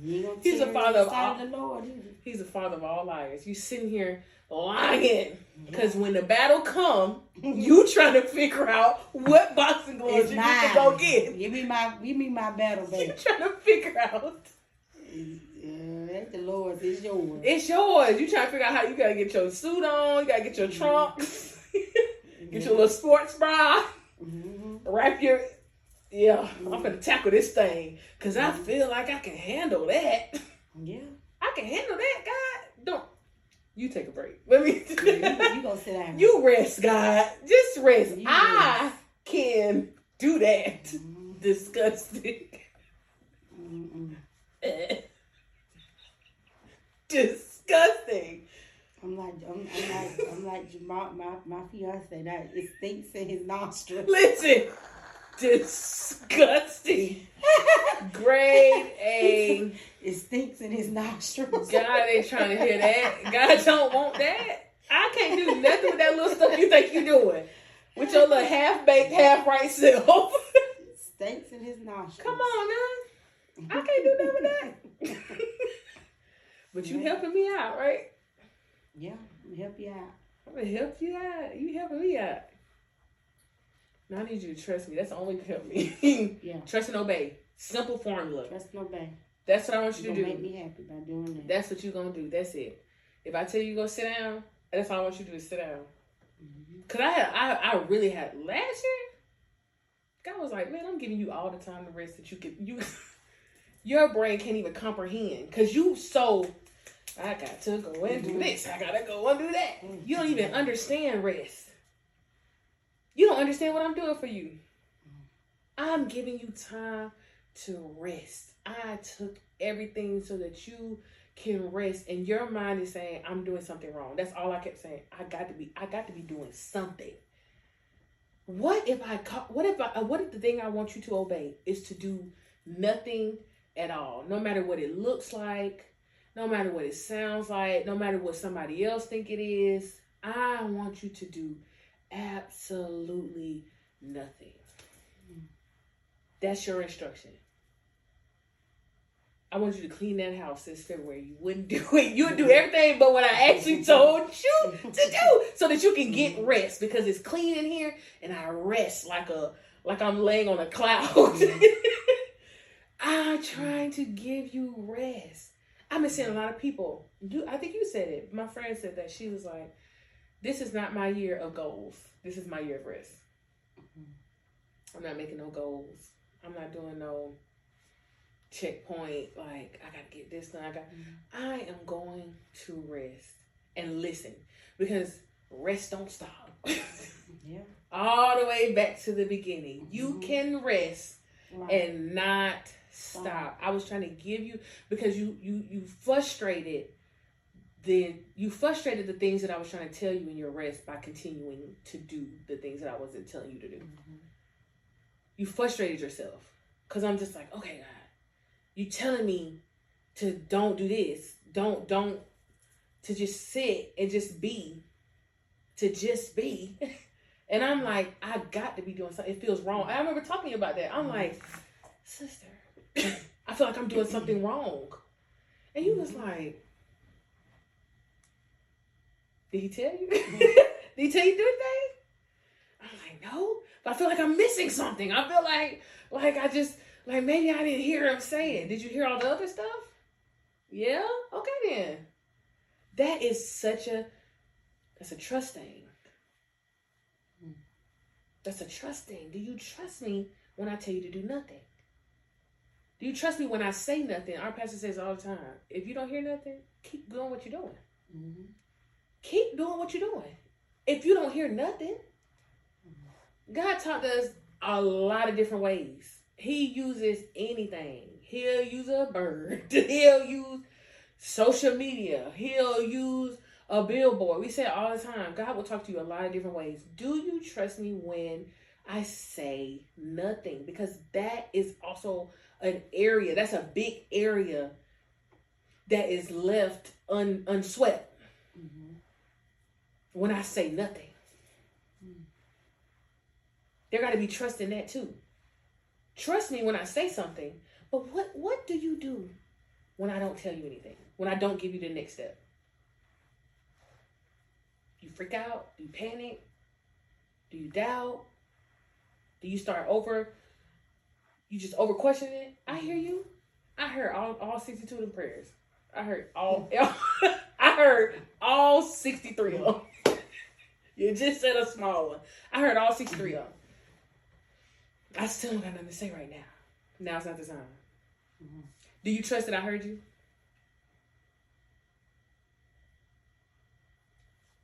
You He's a father the of all- of the Lord. He's the father of all liars. You sitting here lying mm-hmm. because when the battle come, you <laughs> trying to figure out what boxing gloves you mine. need to go get. Give me my, give me my battle, You baby. trying to figure out. Mm. The Lord's. It's yours. It's yours. You trying to figure out how you gotta get your suit on. You gotta get your trunks. <laughs> get your little sports bra. Mhm. Wrap your. Yeah, I'm gonna tackle this thing because I feel like I can handle that. Yeah. I can handle that, God. Don't. You take a break. Let me. Yeah, <laughs> you, you gonna sit down. You rest, God. Just rest. You I can do that. Mhm. Disgusting. <laughs> Disgusting. I'm like, I'm, I'm like, I'm like <laughs> my, my, my fiance. That it stinks in his nostrils. Listen. Disgusting. <laughs> Grade A. <laughs> It stinks in his nostrils. God ain't trying to hear that. God don't want that. I can't do nothing with that little stuff you think you're doing. With your little half baked, half right self. stinks in his nostrils. Come on man. I can't do nothing with that. But you helping me out, right? Yeah, I'm help you out. I'm gonna help you out. You helping me out. Now I need you to trust me. That's the only way to help me. <laughs> Yeah. trust and obey. Simple formula. Trust no bang. That's what I want You you to do. make me happy by doing that. That's what you're gonna do. That's it. If I tell you go sit down, that's all I want you to do is sit down. Mhm. Cause I had I, I really had last year. God was like, man, I'm giving you all the time the rest that you can. You, <laughs> your brain can't even comprehend because you so. I got to go and do mm-hmm. this. I gotta go and do that. Mm-hmm. You don't even understand rest. You don't understand what I'm doing for you. Mm-hmm. I'm giving you time to rest. I took everything so that you can rest and your mind is saying i'm doing something wrong that's all i kept saying i got to be i got to be doing something what if i what if i uh, what if the thing i want you to obey is to do nothing at all no matter what it looks like no matter what it sounds like no matter what somebody else think it is i want you to do absolutely nothing that's your instruction I want you to clean that house this February. You wouldn't do it. You would do <laughs> everything but what I actually <laughs> told you to do so that you can get mm-hmm. rest because it's clean in here and I rest like a like I'm laying on a cloud. <laughs> Mm-hmm. I'm trying to give you rest. I've been seeing a lot of people. You, I think you said it. My friend said that she was like, "This is not my year of goals. This is my year of rest. I'm not making no goals. I'm not doing no checkpoint, like I gotta get this done. I got mm-hmm. I am going to rest and listen because rest don't stop. <laughs> yeah. All the way back to the beginning. Mm-hmm. You can rest right. and not stop. I was trying to give you because you you you frustrated then you frustrated the things that I was trying to tell you in your rest by continuing to do the things that I wasn't telling you to do. Mm-hmm. You frustrated yourself because I'm just like, okay, God, you telling me to don't do this, don't don't to just sit and just be, to just be. <laughs> And I'm like, I got to be doing something. It feels wrong. I remember talking about that. I'm like, sister, <coughs> I feel like I'm doing something wrong. And you was like, did he tell you? <laughs> Mm-hmm. did he tell you to do anything? I'm like, no, but I feel like I'm missing something. I feel like, like I just, like maybe I didn't hear him saying. Did you hear all the other stuff? Yeah? Okay then. That is such a that's a trust thing. Mm. That's a trust thing. Do you trust me when I tell you to do nothing? Do you trust me when I say nothing? Our pastor says all the time, if you don't hear nothing, keep doing what you're doing. Mm-hmm. Keep doing what you're doing. If you don't hear nothing, God taught us a lot of different ways he uses anything. He'll use a bird. <laughs> He'll use social media. He'll use a billboard. We say all the time. God will talk to you a lot of different ways. Do you trust me when I say nothing? Because that is also an area. That's a big area that is left un, unswept mm-hmm. when I say nothing. Mm. There got to be trust in that too. Trust me when I say something. But what what do you do when I don't tell you anything? When I don't give you the next step? You freak out? Do you panic? Do you doubt? Do you start over? You just over question it? I hear you. I heard all, all 62 of the prayers. I heard all <laughs> I heard all 63 of them. <laughs> you just said a small one. I heard all 63 of them. I still don't got nothing to say right now. Now's not the time. Mm-hmm. Do you trust that I heard you?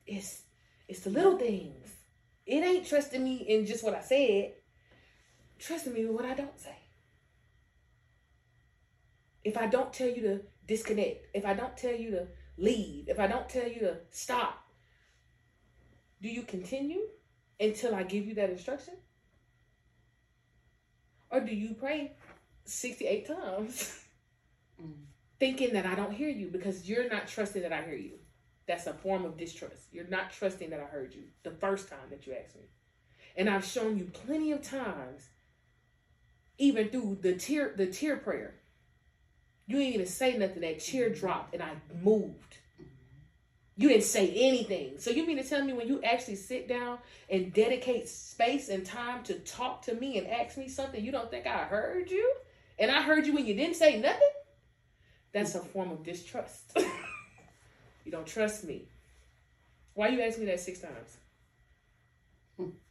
It's it's the little things. It ain't trusting me in just what I said. Trusting me with what I don't say. If I don't tell you to disconnect, if I don't tell you to leave, if I don't tell you to stop, do you continue until I give you that instruction? Or do you pray 68 times <laughs> thinking that I don't hear you because you're not trusting that I hear you? That's a form of distrust. You're not trusting that I heard you the first time that you asked me. And I've shown you plenty of times, even through the tear, the tear prayer. You didn't even say nothing. That chair dropped and I moved. You didn't say anything. So you mean to tell me when you actually sit down and dedicate space and time to talk to me and ask me something, you don't think I heard you? And I heard you when you didn't say nothing? That's a form of distrust. <laughs> you don't trust me. Why you ask me that six times?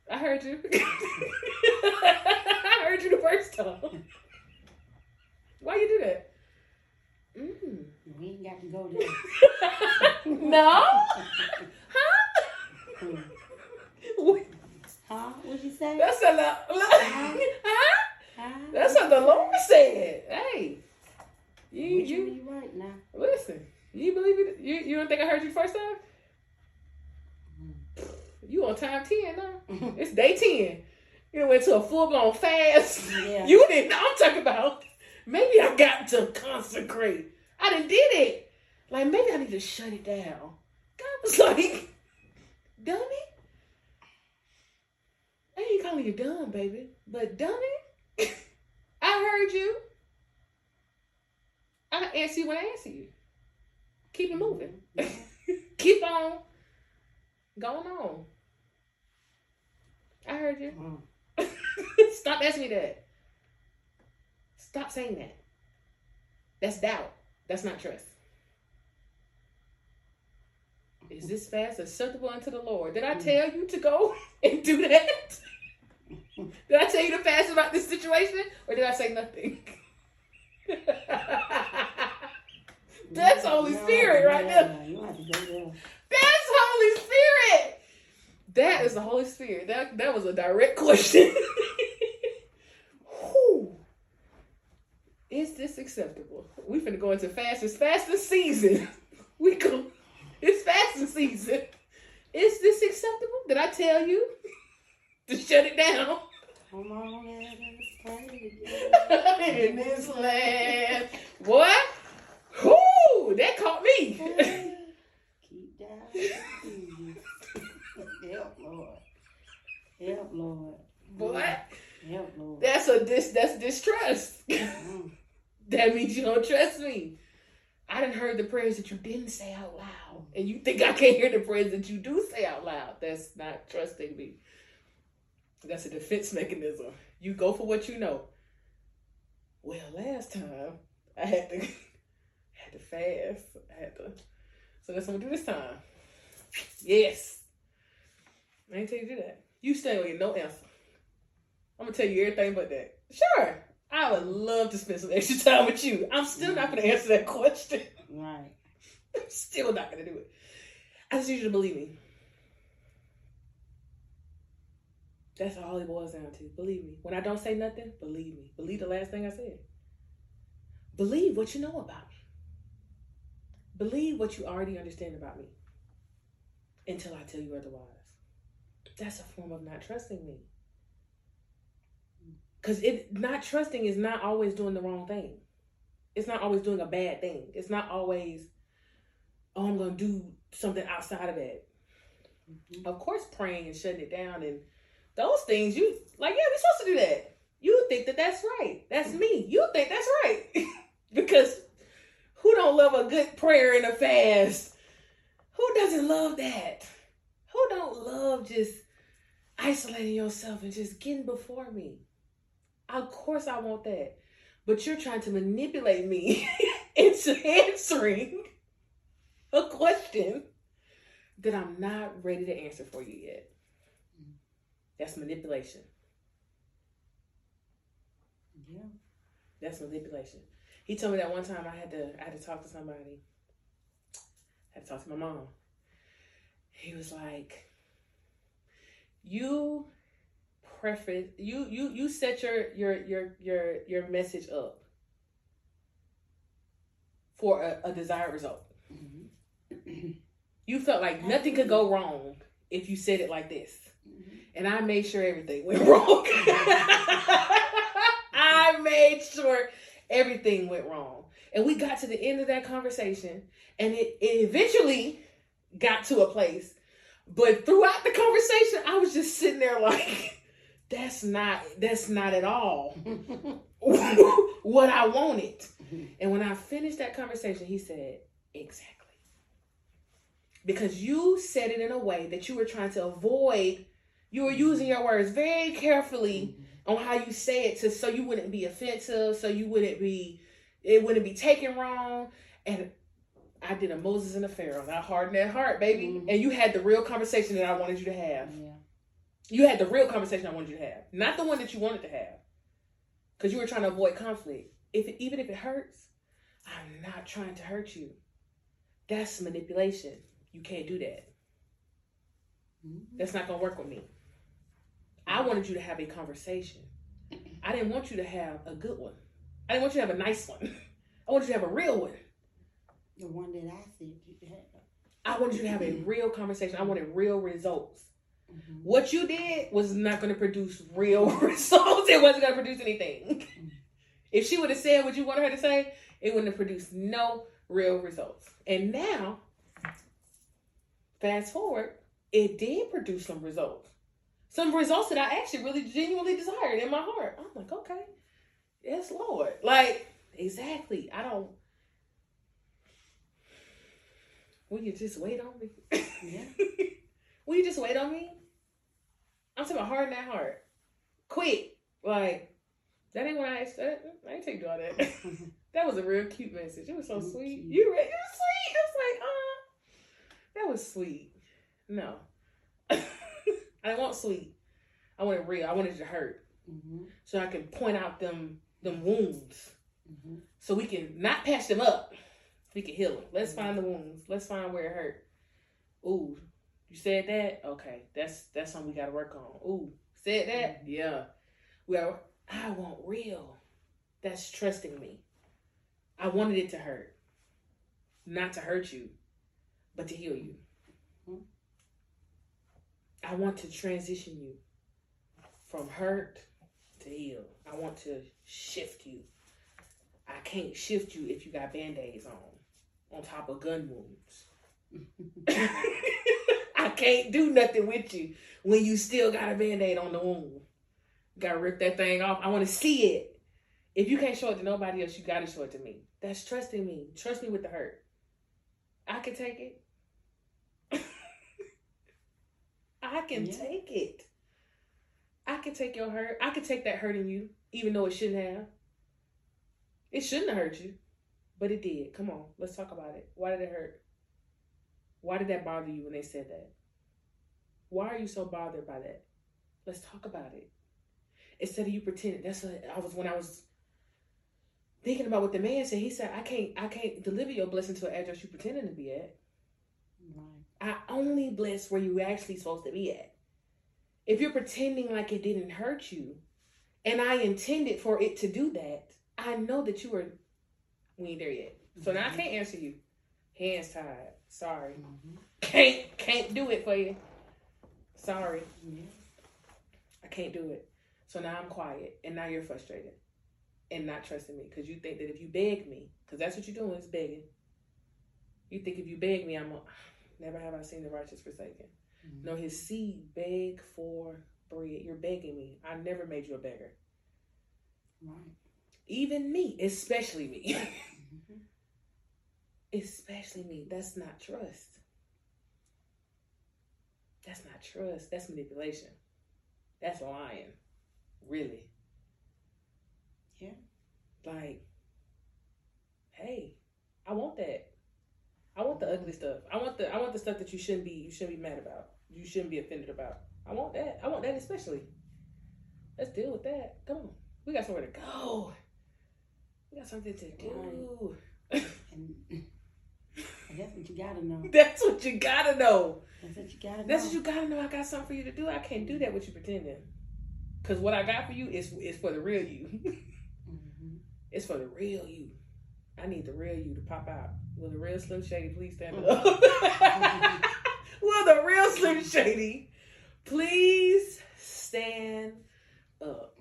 I heard you. <laughs> heard you the first time. Why you do that? Mm. We ain't got to go there. <laughs> no? huh? <laughs> huh? What you say? That's a lot. <laughs> Huh? Huh? That's what the Lord said. Hey. You, you, you right now? listen. You believe it? You, you don't think I heard you first time? You on time 10 now? It's day 10. You went to a full blown fast. Yeah. <laughs> You didn't. I'm talking about maybe I got to consecrate. I done did it. Like maybe I need to shut it down. God was <laughs> like, dummy. I ain't calling you dumb, baby, but dummy. <laughs> I heard you. I answer you when I answer you. Keep it moving. Keep on going on. I heard you. Mm. <laughs> Stop asking me that. Stop saying that. That's doubt. That's not trust. Is this fast acceptable unto the Lord? Did I mm. tell you to go <laughs> and do that? <laughs> Did I tell you to fast about this situation? Or did I say nothing? That's mm, Holy Spirit right no, there. no, You don't have to go there. That's Holy Spirit. That is the Holy Spirit. That that was a direct question. Whew. Is this acceptable? We finna go into fast. Fasting season. <laughs> We go. It's fasting season. Is this acceptable? Did I tell you to shut it down Come on, let us pray <laughs> in this land? What? Whoo! That caught me. Keep down. Help, Lord. Help, Lord. What? Help, Lord. That's a dis. That's distrust. Mm. That means you don't trust me. I didn't heard the prayers that you didn't say out loud. And you think I can't hear the prayers that you do say out loud. That's not trusting me. That's a defense mechanism. You go for what you know. Well, last time I had to <laughs> had to fast. I had to so that's what I'm gonna do this time. Yes. I ain't tell you do that. You stay with no answer. I'm gonna tell you everything but that. Sure. I would love to spend some extra time with you. I'm still not going to answer that question. Right. I'm still not going to do it. I just need you to believe me. That's all it boils down to. Believe me. When I don't say nothing, believe me. Believe the last thing I said. Believe what you know about me. Believe what you already understand about me until I tell you otherwise. That's a form of not trusting me. Because it not trusting is not always doing the wrong thing. It's not always doing a bad thing. It's not always, oh, I'm gonna do something outside of that. Mhm. Of course, praying and shutting it down and those things, you like, yeah, we're supposed to do that. You think that that's right. That's me. You think that's right. <laughs> because who don't love a good prayer and a fast? Who doesn't love that? Who don't love just isolating yourself and just getting before me? Of course, I want that. But you're trying to manipulate me <laughs> into answering a question that I'm not ready to answer for you yet. That's manipulation. Yeah. That's manipulation. He told me that one time I had to I had to talk to somebody. I had to talk to my mom. He was like, You preference you you you set your your your your your message up for a, a desired result. Mhm. You felt like nothing could go wrong if you said it like this. Mhm. And I made sure everything went <laughs> wrong. <laughs> I made sure everything went wrong. And we got to the end of that conversation, and it, it eventually got to a place. But throughout the conversation, I was just sitting there like, that's not that's not at all <laughs> what I wanted. And when I finished that conversation, he said, Exactly. Because you said it in a way that you were trying to avoid, you were using your words very carefully on how you say it to so you wouldn't be offensive, so you wouldn't be it wouldn't be taken wrong. And I did a Moses and a Pharaoh. And I hardened that heart, baby. Mhm. And you had the real conversation that I wanted you to have. Yeah. You had the real conversation I wanted you to have. Not the one that you wanted to have. because you were trying to avoid conflict. If it, even if it hurts, I'm not trying to hurt you. That's manipulation. You can't do that. Mm-hmm. That's not gonna work with me. I wanted you to have a conversation. I didn't want you to have a good one. I didn't want you to have a nice one. <laughs> I wanted you to have a real one. The one that I said you had. I wanted you to have a real conversation. I wanted real results. Mhm. What you did was not going to produce real <laughs> results. It wasn't going to produce anything. If she would have said what you wanted her to say, it wouldn't have produced no real results. And now, fast forward, it did produce some results. Some results that I actually really genuinely desired in my heart. I'm like, okay, yes, Lord. Like, exactly. I don't. Will you just wait on me? Yeah. <laughs> Will you just wait on me? I'm talking about hard that heart. Quick. Like, that ain't what I asked. I I ain't take all that. <laughs> that was a real cute message. It was so sweet. you. You, it was sweet. It was like, uh, that was sweet. No. <laughs> I didn't want sweet. I wanted real. I wanted it to hurt. Mhm. So I can point out them them wounds. Mhm. So we can not patch them up. We can heal them. Let's find the wounds. Let's find where it hurt. Ooh, you said that? Okay, that's that's something we got to work on. Ooh, said that? Yeah. Well, I want real. That's trusting me. I wanted it to hurt, not to hurt you, but to heal you. Mhm. I want to transition you from hurt to heal. I want to shift you. I can't shift you if you got band-aids on, on top of gun wounds. <laughs> <laughs> I can't do nothing with you when you still got a band-aid on the wound. Gotta rip that thing off. I want to see it. If you can't show it to nobody else, you gotta show it to me. That's trusting me. Trust me with the hurt. I can take it. <laughs> I can Yeah. take it. I can take your hurt. I can take that hurting you, even though it shouldn't have. It shouldn't have hurt you, but it did. Come on, let's talk about it. Why did it hurt? Why did that bother you when they said that? Why are you so bothered by that? Let's talk about it. Instead of you pretending. That's what I was when I was thinking about what the man said. He said, I can't I can't deliver your blessing to an address you pretending to be at. Right. I only bless where you actually supposed to be at. If you're pretending like it didn't hurt you, and I intended for it to do that, I know that you were we ain't there yet. So now I can't answer you. Hands tied. Sorry. Mhm. Can't can't do it for you. Sorry. I can't do it. So now I'm quiet, and now you're frustrated and not trusting me because you think that if you beg me, because that's what you're doing is begging. You think if you beg me, I'm a, <sighs> never have I seen the righteous forsaken. Mhm. No, his seed beg for bread. You're begging me. I never made you a beggar. Right. Even me, especially me, <laughs> Mhm. especially me. That's not trust. That's not trust. That's manipulation. That's lying. Really. Yeah. Like, hey, I want that. I want the ugly stuff. I want the I want the stuff that you shouldn't be you shouldn't be mad about. You shouldn't be offended about. I want that. I want that especially. Let's deal with that. Come on. We got somewhere to go. We got something to do. <laughs> And, <laughs> and that's what you gotta know. That's what you gotta know. That's what you gotta know. That's what you gotta know. I got something for you to do. I can't do that with you pretending. Cause what I got for you is is for the real you. <laughs> Mhm. it's for the real you. I need the real you to pop out. Will the real Slim Shady please stand up? <laughs> Will the real Slim Shady please stand up?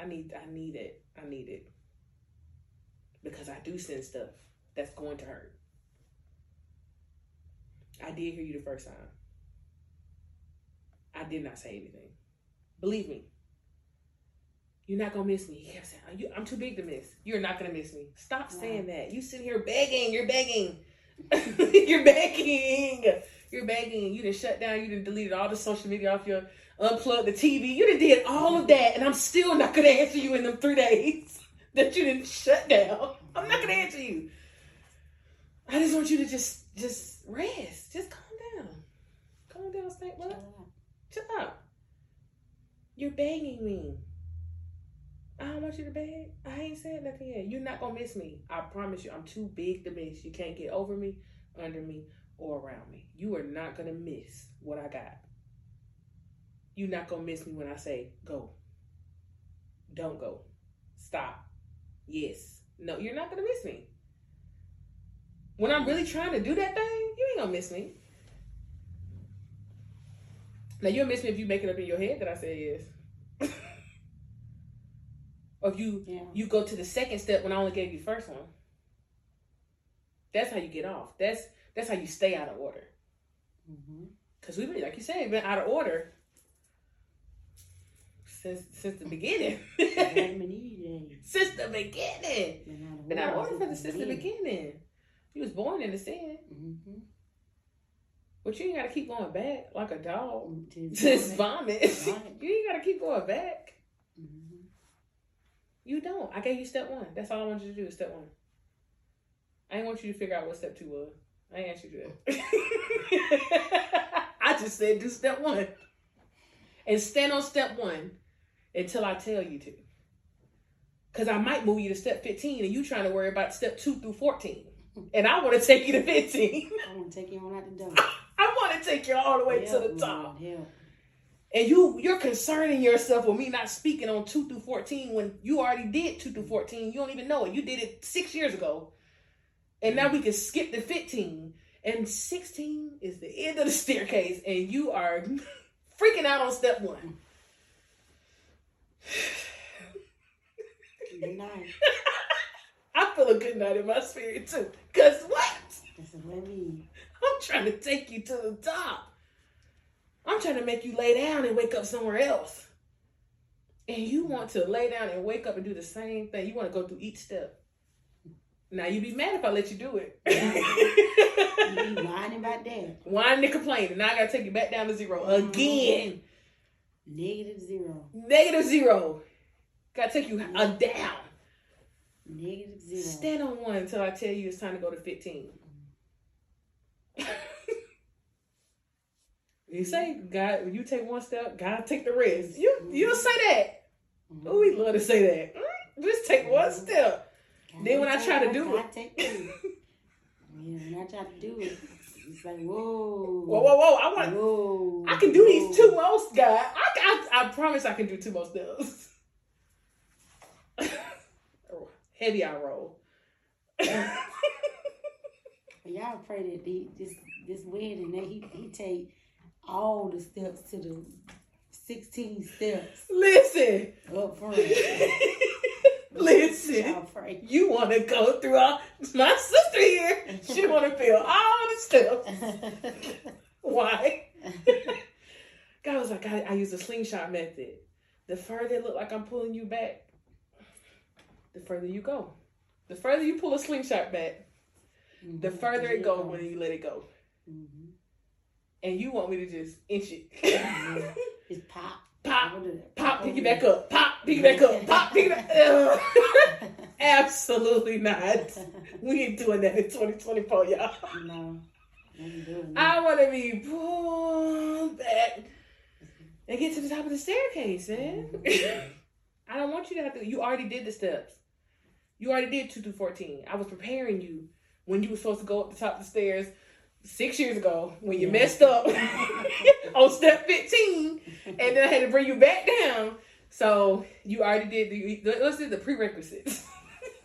I need I need it. I need it. Because I do send stuff that's going to hurt. I did hear you the first time. I did not say anything. Believe me. You're not gonna miss me. He kept saying, oh, "You- I'm too big to miss. You're not gonna miss me. Stop saying that. You sit here begging. You're begging. <laughs> You're begging. You're begging. You didn't shut down. You didn't deleted all the social media off your unplug the TV. You done did all of that, and I'm still not gonna answer you in them three days <laughs> that you didn't shut down. I'm not gonna answer you. I just want you to just just rest. Just calm down. Calm down, Snake. Up. Shut up. You're begging me. I don't want you to beg. I ain't said nothing yet. You're not gonna miss me. I promise you. I'm too big to miss. You can't get over me, under me, or around me. You are not gonna miss what I got. You're not gonna miss me when I say go. Don't go. Stop. Yes. No, you're not gonna miss me. When I'm really trying to do that thing, you ain't gonna miss me. Now you'll miss me if you make it up in your head that I said yes. <laughs> or if you Yeah. you go to the second step when I only gave you the first one. That's how you get off. That's that's how you stay out of order. Mm-hmm. Cause we've been, like you said, been out of order since since the beginning. Adam and Eve days. since the beginning. Been out of Been out of order order for the since the beginning. You was born in the sin, Mm-hmm. but you ain't gotta keep going back like a dog. <laughs> Just Just vomit. Vomit. <laughs> you ain't gotta keep going back. Mhm. You don't. I gave you step one. That's all I want you to do is step one. I ain't want you to figure out what step two was. I ain't asked you to do that. <laughs> I just said do step one. And stand on step one until I tell you to. Cause I might move you to step 15 and you trying to worry about step two through 14. And I want to take you to 15. I want to take you on out the door. <laughs> I want to take you all the way to the top. Lord. And you you're concerning yourself with me not speaking on two through fourteen when you already did two through fourteen. You don't even know it. You did it six years ago. And now we can skip to fifteen. And sixteen is the end of the <laughs> staircase, and you are <laughs> freaking out on step one. Good night. Feel a good night in my spirit too. Cause what? That's what I mean. I'm trying to take you to the top. I'm trying to make you lay down and wake up somewhere else. And you want to lay down and wake up and do the same thing. You want to go through each step. Now you'd be mad if I let you do it. <laughs> You be whining about that. Whining and complaining. Now I gotta take you back down to zero mm-hmm. again. Negative zero. Negative zero. Gotta take you a down. Negative zero. Stand on one until I tell you it's time to go to 15. <laughs> you say, God, you take one step, God take the rest. You you don't say that. Mhm. Oh, we love to say that. Mm, Just take one step. God Then when I try to do it- take two. <laughs> Yeah, when I try to do it, it's like, whoa. Whoa, whoa, whoa! I want. Whoa. I can do these two most, God. I, I, I promise I can do two more steps. Heavy eye roll. <laughs> Y'all pray that the, this this wedding that he he take all the steps to the sixteen steps Listen, up front. <laughs> listen. Y'all pray. You want to go through all my sister here? She want to feel all the steps. <laughs> Why? God was like, I, I use the slingshot method. The further it look like I'm pulling you back, the further you go. The further you pull a slingshot back, mm-hmm. the further it goes when you let it go. Mhm. And you want me to just inch it. Mm-hmm. It's pop. <laughs> pop, that. pop, pick it back up. Pop, pick it back up. Pop, pick it back up. <laughs> <laughs> Absolutely not. We ain't doing that in 2024, y'all. no. I want to be pulled back and get to the top of the staircase, man. Mm-hmm. I don't want you to have to. You already did the steps. You already did two through fourteen. I was preparing you when you were supposed to go up the top of the stairs six years ago when you Yeah. messed up <laughs> on step fifteen, and then I had to bring you back down. So you already did the let's do the prerequisites. <laughs>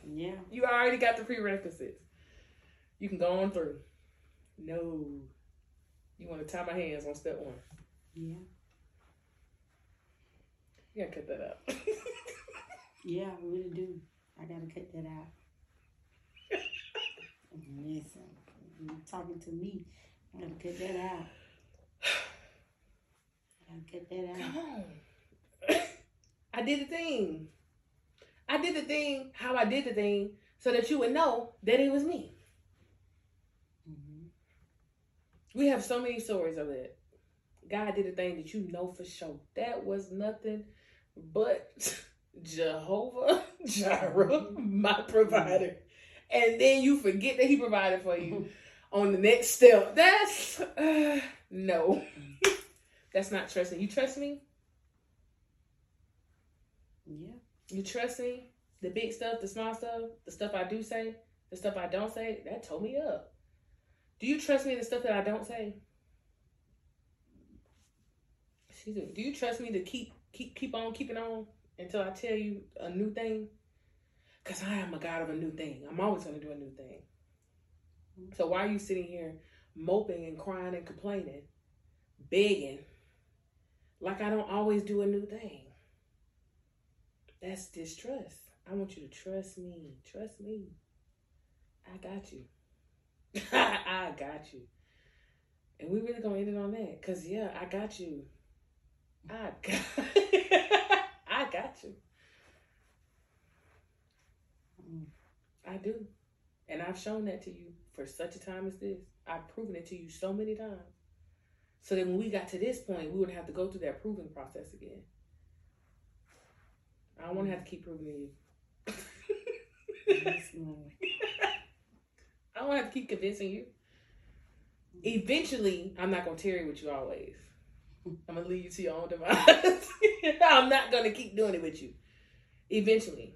Yeah. You already got the prerequisites. You can go on through. No. You want to tie my hands on step one. Yeah. You gotta cut that out. <laughs> Yeah, I really do. I gotta cut that out. <laughs> Listen, you talking to me. I gotta cut that out. I gotta cut that out. Come on. <coughs> I did the thing. I did the thing how I did the thing so that you would know that it was me. Mhm. We have so many stories of that. God did a thing that you know for sure. That was nothing but <laughs> Jehovah <laughs> Jireh, mm-hmm. my provider. Mm-hmm. And then you forget that he provided for you mm-hmm. on the next step. That's uh, no. <laughs> That's not trusting. You trust me? Yeah. You trust me? The big stuff, the small stuff, the stuff I do say, the stuff I don't say, that told me up. Do you trust me in the stuff that I don't say? Excuse me. Do you trust me to keep keep keep on keeping on until I tell you a new thing? Cause I am a God of a new thing. I'm always gonna do a new thing. So why are you sitting here moping and crying and complaining, begging, like I don't always do a new thing? That's distrust. I want you to trust me. Trust me. I got you. <laughs> I got you. And we really gonna end it on that. Cause yeah, I got you. I got <laughs> I got you. Mm. I do. And I've shown that to you for such a time as this. I've proven it to you so many times. So that when we got to this point, we wouldn't have to go through that proving process again. I don't want to have to keep proving to you. <laughs> I don't want to have to keep convincing you. Eventually, I'm not going to tarry with you always. I'm to leave you to your own device. <laughs> I'm not to keep doing it with you. Eventually,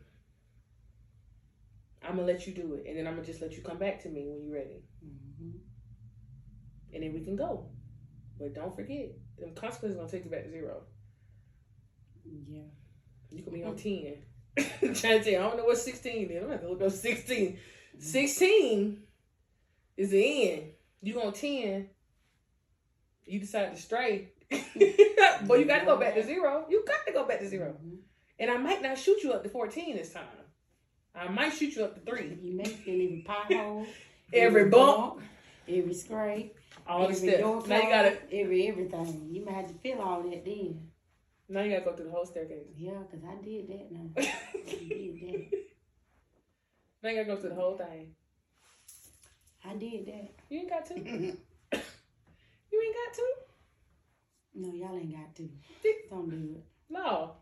I'm to let you do it. And then I'm to just let you come back to me when you're ready. Mhm. And then we can go. But don't forget, them consequences to take you back to zero. Yeah. You can be on 10. <laughs> trying to tell you, I don't know what 16 is. I'm going to have to look up 16. 16 is the end. You on 10, you decide to stray. But you got to go back to zero. You got to go back to zero. Mhm. And I might not shoot you up to 14 this time. I might shoot you up to three. You may feel every pothole, <laughs> Every bump, every scrape, all the every steps. Now you gotta, every everything. You might have to feel all that then. now you gotta go through the whole staircase. Yeah, because I did that now. <laughs> I did that. now you gotta go through the whole thing. I did that. You ain't got to. <laughs> You ain't got to. Y'all ain't got to. Don't do it. No,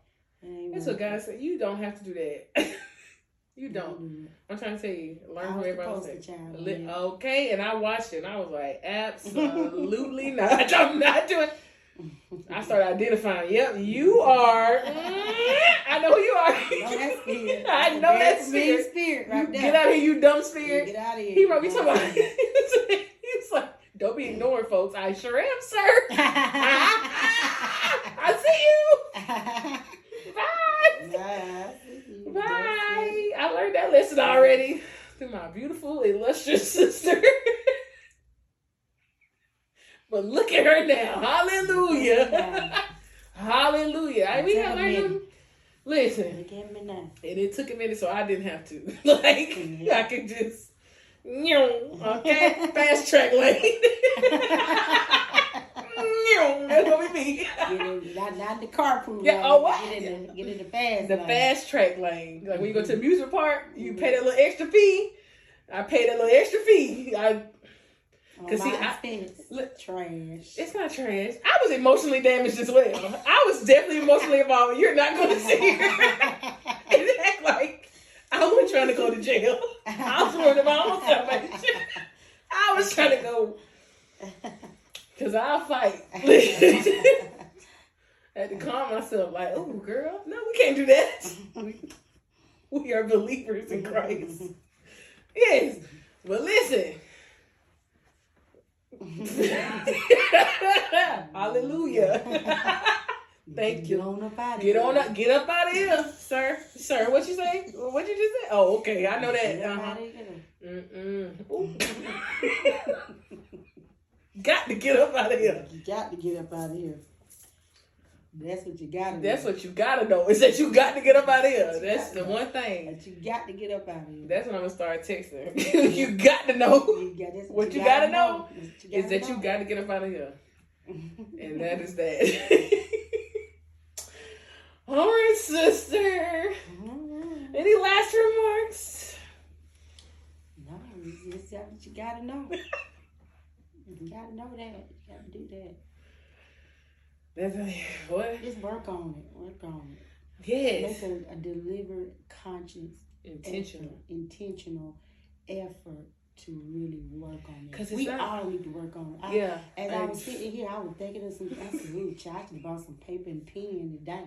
It that's what God said. You don't have to do that. <laughs> you don't. do. I'm trying to tell you, learn I from was everybody child. Li- yeah. Okay, and I watched it and I was like, absolutely <laughs> not. <laughs> I'm not doing I started identifying, yep, you are. Mm, I know who you are. know that spirit. I know that That's spirit. spirit right there. Get out of here, you dumb spirit. Get out of here. He wrote me talking about don't be ignoring folks. I sure am, sir. <laughs> <laughs> I see you. Bye. Bye. I learned that lesson already through my beautiful, illustrious <laughs> sister. but look at her now. Hallelujah. Hallelujah. I mean, I learned. Listen, Look at me now. and it took a minute, so I didn't have to. like, I could just, okay, <laughs> fast track lane. That's what we. Get in, not, not the carpool. Yeah, lane. oh, what? Get in the, get in the fast The lane. fast track lane. Like when you go to the mm-hmm. amusement park, you mm-hmm. pay that little extra fee. I paid a little extra fee. I, 'cause see, I- look- Trash. it's not trash. I was emotionally damaged as well. I was definitely emotionally involved. You're not going to see here and act like I wasn't trying to go to jail. I was worried about my own salvation. I was trying to go because I'll fight. <laughs> I had to calm myself, like, oh, girl, no, we can't do that. We, <laughs> we are believers in Christ. Yes, but listen. <laughs> Hallelujah. Thank Get you. on up out of Get here. on up, get up out of here, sir. Sir, what you say? What you just say? Oh, okay, I know that. Uh-huh. Mm-mm. <laughs> Got to get up out of here. You got to get up out of here. That's what you got to That's what you gotta know is that you got to get up out of here. That's the one thing. That you got to get up out of here. That's when I'm gonna start texting. <laughs> <laughs> you got to know You got- that's What you gotta know That's what is that you got to get up out of here, and that is that. All right, sister. Mhm. Any last remarks? No, it's just that you got to know. <laughs> you got to know that. You got to do that. That's what? Just work on it. Work on it. Yes. Make a, a deliberate, conscious, Intentional. effort, intentional effort to really work on it. Cause we not- all need to work on it. I, Yeah. As I and- was sitting here, I was thinking of some. I said, "Ooh, child, I should have bought some paper and pen today."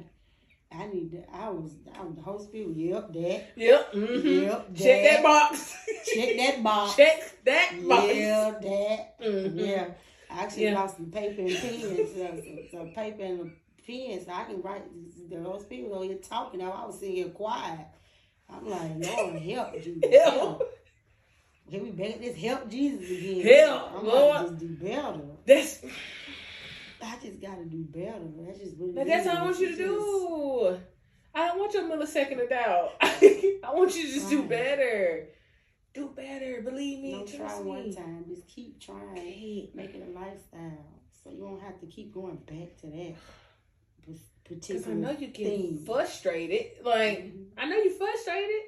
I need that. I was, I was the whole spiel. Yep, that. Yep. Mm-hmm. Yep. Check that box. Check that box. Check that box. <laughs> Yeah, that. Mhm. Yeah. I actually Yeah. lost some paper and pens, uh, some, some paper and pens. So I can write the whole spiel over here talking. Now I was sitting here quiet. I'm like, Lord, help Jesus. <laughs> Help. Help. Can we beg this help Jesus again? Help, I'm Lord. Like, just do better. That's I just gotta do better. That's just what but that's all I want you to do. I don't want your millisecond of doubt. <laughs> I want you to just do better. Do better. Believe me. Don't try one time. Just keep trying. Make it a lifestyle. So you don't have to keep going back to that Because I know you get thing. frustrated. Like, Mhm. I know you're frustrated.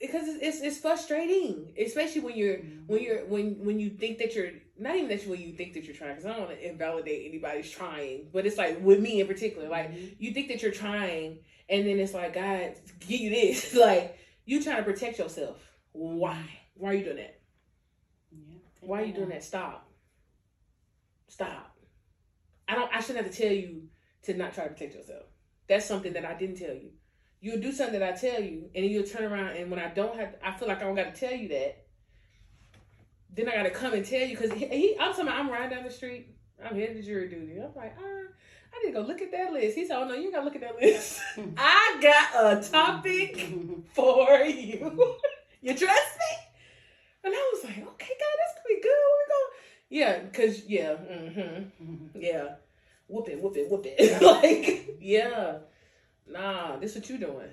Because it's, it's, it's frustrating. Especially when you're when you're when when you think that you're not even that you you think that you're trying because I don't want to invalidate anybody's trying, but it's like with me in particular, like Mhm. you think that you're trying, and then it's like God give you this, <laughs> like you trying to protect yourself. Why? Why are you doing that? Yeah, Why are you doing that? Stop. Stop. I don't. I shouldn't have to tell you to not try to protect yourself. That's something that I didn't tell you. You'll do something that I tell you, and then you'll turn around, and when I don't have, I feel like I don't got to tell you that. Then I got to come and tell you because he, he, I'm talking. about I'm riding down the street. I'm headed to jury duty. I'm like, ah, I need to go look at that list. He said, Oh no, you got to look at that list. <laughs> I got a topic for you. you trust me? And I was like, okay, God, that's gonna be good. We going? Yeah, cause yeah, mm-hmm, yeah, whoop it, whoop it, whoop it. <laughs> like, yeah, nah, this what you doing?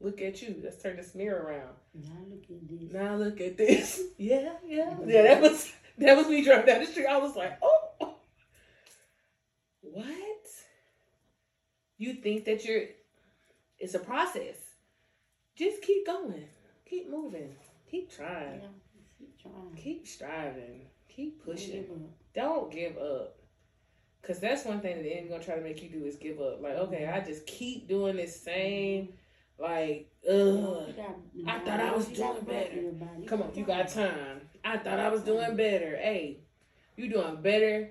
Look at you. Let's turn this mirror around. now look at this. Now look at this. <laughs> Yeah, yeah, yeah. That was that was me driving down the street. I was like, oh, what? You think that you're? It's a process. Just keep going. Keep moving. Keep Yeah, trying. keep trying. Keep striving. Keep pushing. Don't give up. Cause that's one thing that the enemy gonna try to make you do is give up. Like, okay, I just keep doing this same, mm-hmm. Like, ugh. I thought I was doing better. in your body. Come on, you got time. I thought I was doing better. Hey, you doing better.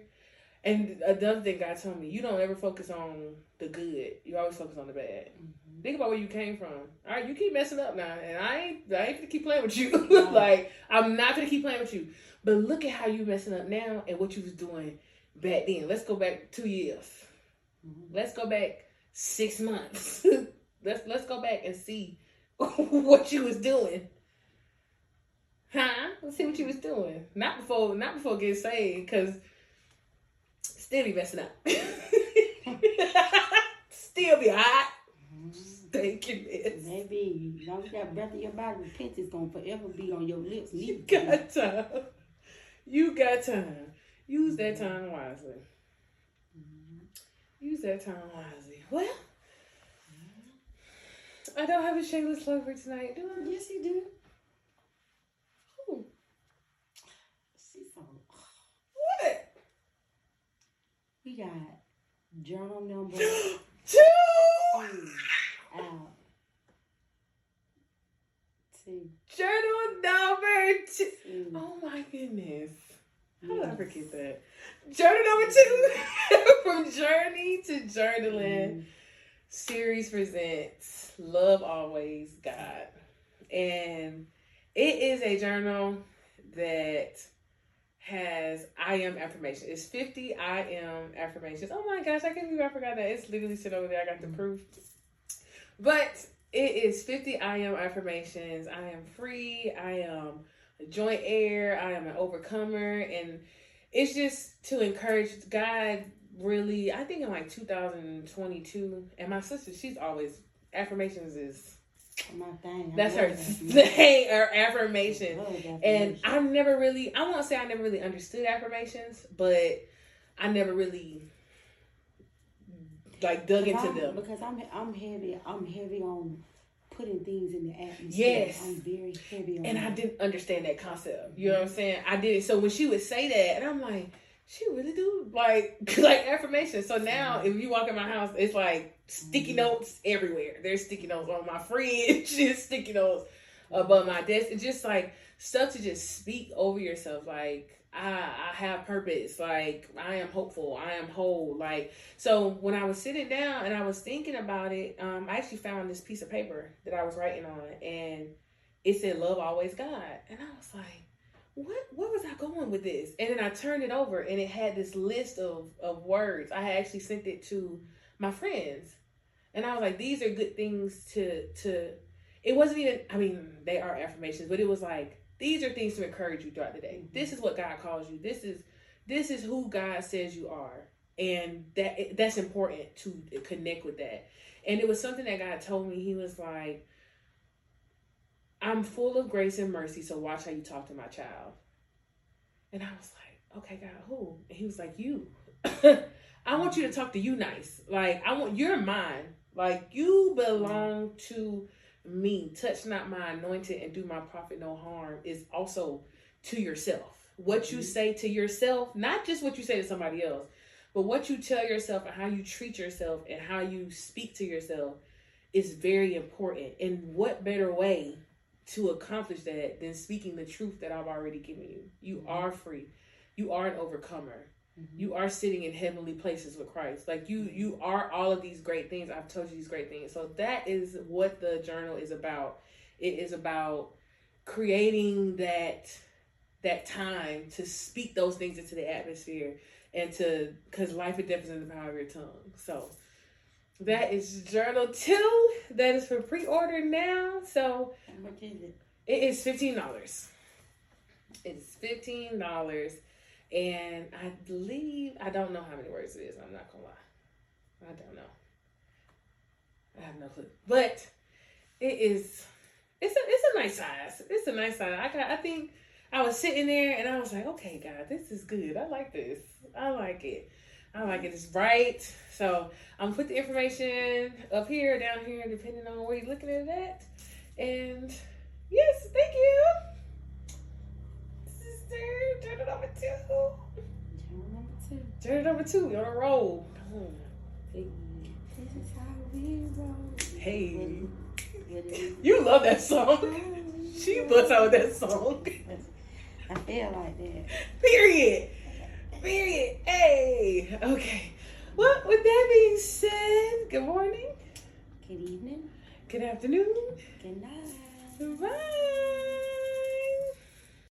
And another thing God told me, you don't ever focus on the good. You always focus on the bad. Mhm. Think about where you came from. All right, you keep messing up now, and I ain't, I ain't gonna keep playing with you. <laughs> Like I'm not gonna keep playing with you. But look at how you messing up now and what you was doing back then. Let's go back two years. Mhm. Let's go back six months. <laughs> let's let's go back and see <laughs> what you was doing. Huh? Let's see what you was doing. Not before, not before getting saved, because still be messing up. <laughs> still be hot. Thank you, miss. Maybe as long as you got breath in your body, repentance gonna forever be on your lips. You got time. You got time. Use that time wisely. Use that time wisely. Well, I don't have a shameless love for tonight, do I? Yes, you do. So. What? We got journal number <gasps> Two. out. Two. Journal number two. two. Oh my goodness. How did I forget that? Journal number two. <laughs> From journey to journaling. Mhm. Series presents Love Always God. And it is a journal that has I am affirmation. It's 50 I am affirmations. Oh my gosh, I can't believe I forgot that. It's literally sitting over there. I got the mm-hmm. proof. But it is 50 I am affirmations. I am free. I am a joint heir. I am an overcomer. And it's just to encourage God really i think in like 2022 and my sister she's always affirmations is My thing. I that's her <laughs> thing her I affirmation and i never really i won't say i never really understood affirmations but i never really like dug into I'm- them because I'm I'm heavy. I'm heavy on putting things in the atmosphere. Yes. I'm very heavy on. and i didn't understand that concept you know mm-hmm. what i'm saying i didn't so when she would say that and i'm like she really do like <laughs> like affirmations so now if you walk in my house it's like sticky Mhm. notes everywhere there's sticky notes on my fridge <laughs> there's sticky notes above my desk it's just like stuff to just speak over yourself like I, I have purpose. Like I am hopeful. I am whole. Like so, when I was sitting down and I was thinking about it, um, I actually found this piece of paper that I was writing on, and it said "Love always God," and I was like, "What? Where was I going with this?" And then I turned it over, and it had this list of of words. I had actually sent it to my friends, and I was like, "These are good things to to." It wasn't even. I mean, they are affirmations, but it was like these are things to encourage you throughout the day. Mm-hmm. This is what God calls you. This is this is who God says you are, and that that's important to connect with that. And it was something that God told me. He was like, "I'm full of grace and mercy, so watch how you talk to my child." And I was like, "Okay, God, who?" And he was like, "You." <coughs> I want you to talk to you nice. Like I want you're mine. Like you belong to me, touch not my anointed and do my prophet no harm, is also to yourself. What you mm-hmm. say to yourself, not just what you say to somebody else, but what you tell yourself and how you treat yourself and how you speak to yourself is very important. And what better way to accomplish that than speaking the truth that I've already given you? You mm-hmm. are free. You are an overcomer. Mm-hmm. You are sitting in heavenly places with Christ. Like you you are all of these great things. I've told you these great things. So that is what the journal is about. It is about creating that that time to speak those things into the atmosphere and to because life and death is in the power of your tongue. So that is journal two. That is for pre-order now. So it? Is fifteen dollars. It's fifteen dollars and I believe I don't know how many words it is. I'm not gonna lie. I don't know. I have no clue. But it is it's a it's a nice size. It's a nice size. I got I think I was sitting there and I was like, okay, God, this is good. I like this. I like it. I like it. It's bright. So I'm gonna put the information up here, down here, depending on where you're looking at it And yes, thank you. Turn it over two. Turn it over two. Turn it over two. You're on a roll. This is how we roll. Hey. You love that song. she busts out that song. I feel like that. Period. Period. Hey. Okay. Well, with that being said, good morning. Good evening. Good afternoon. Good night. Bye.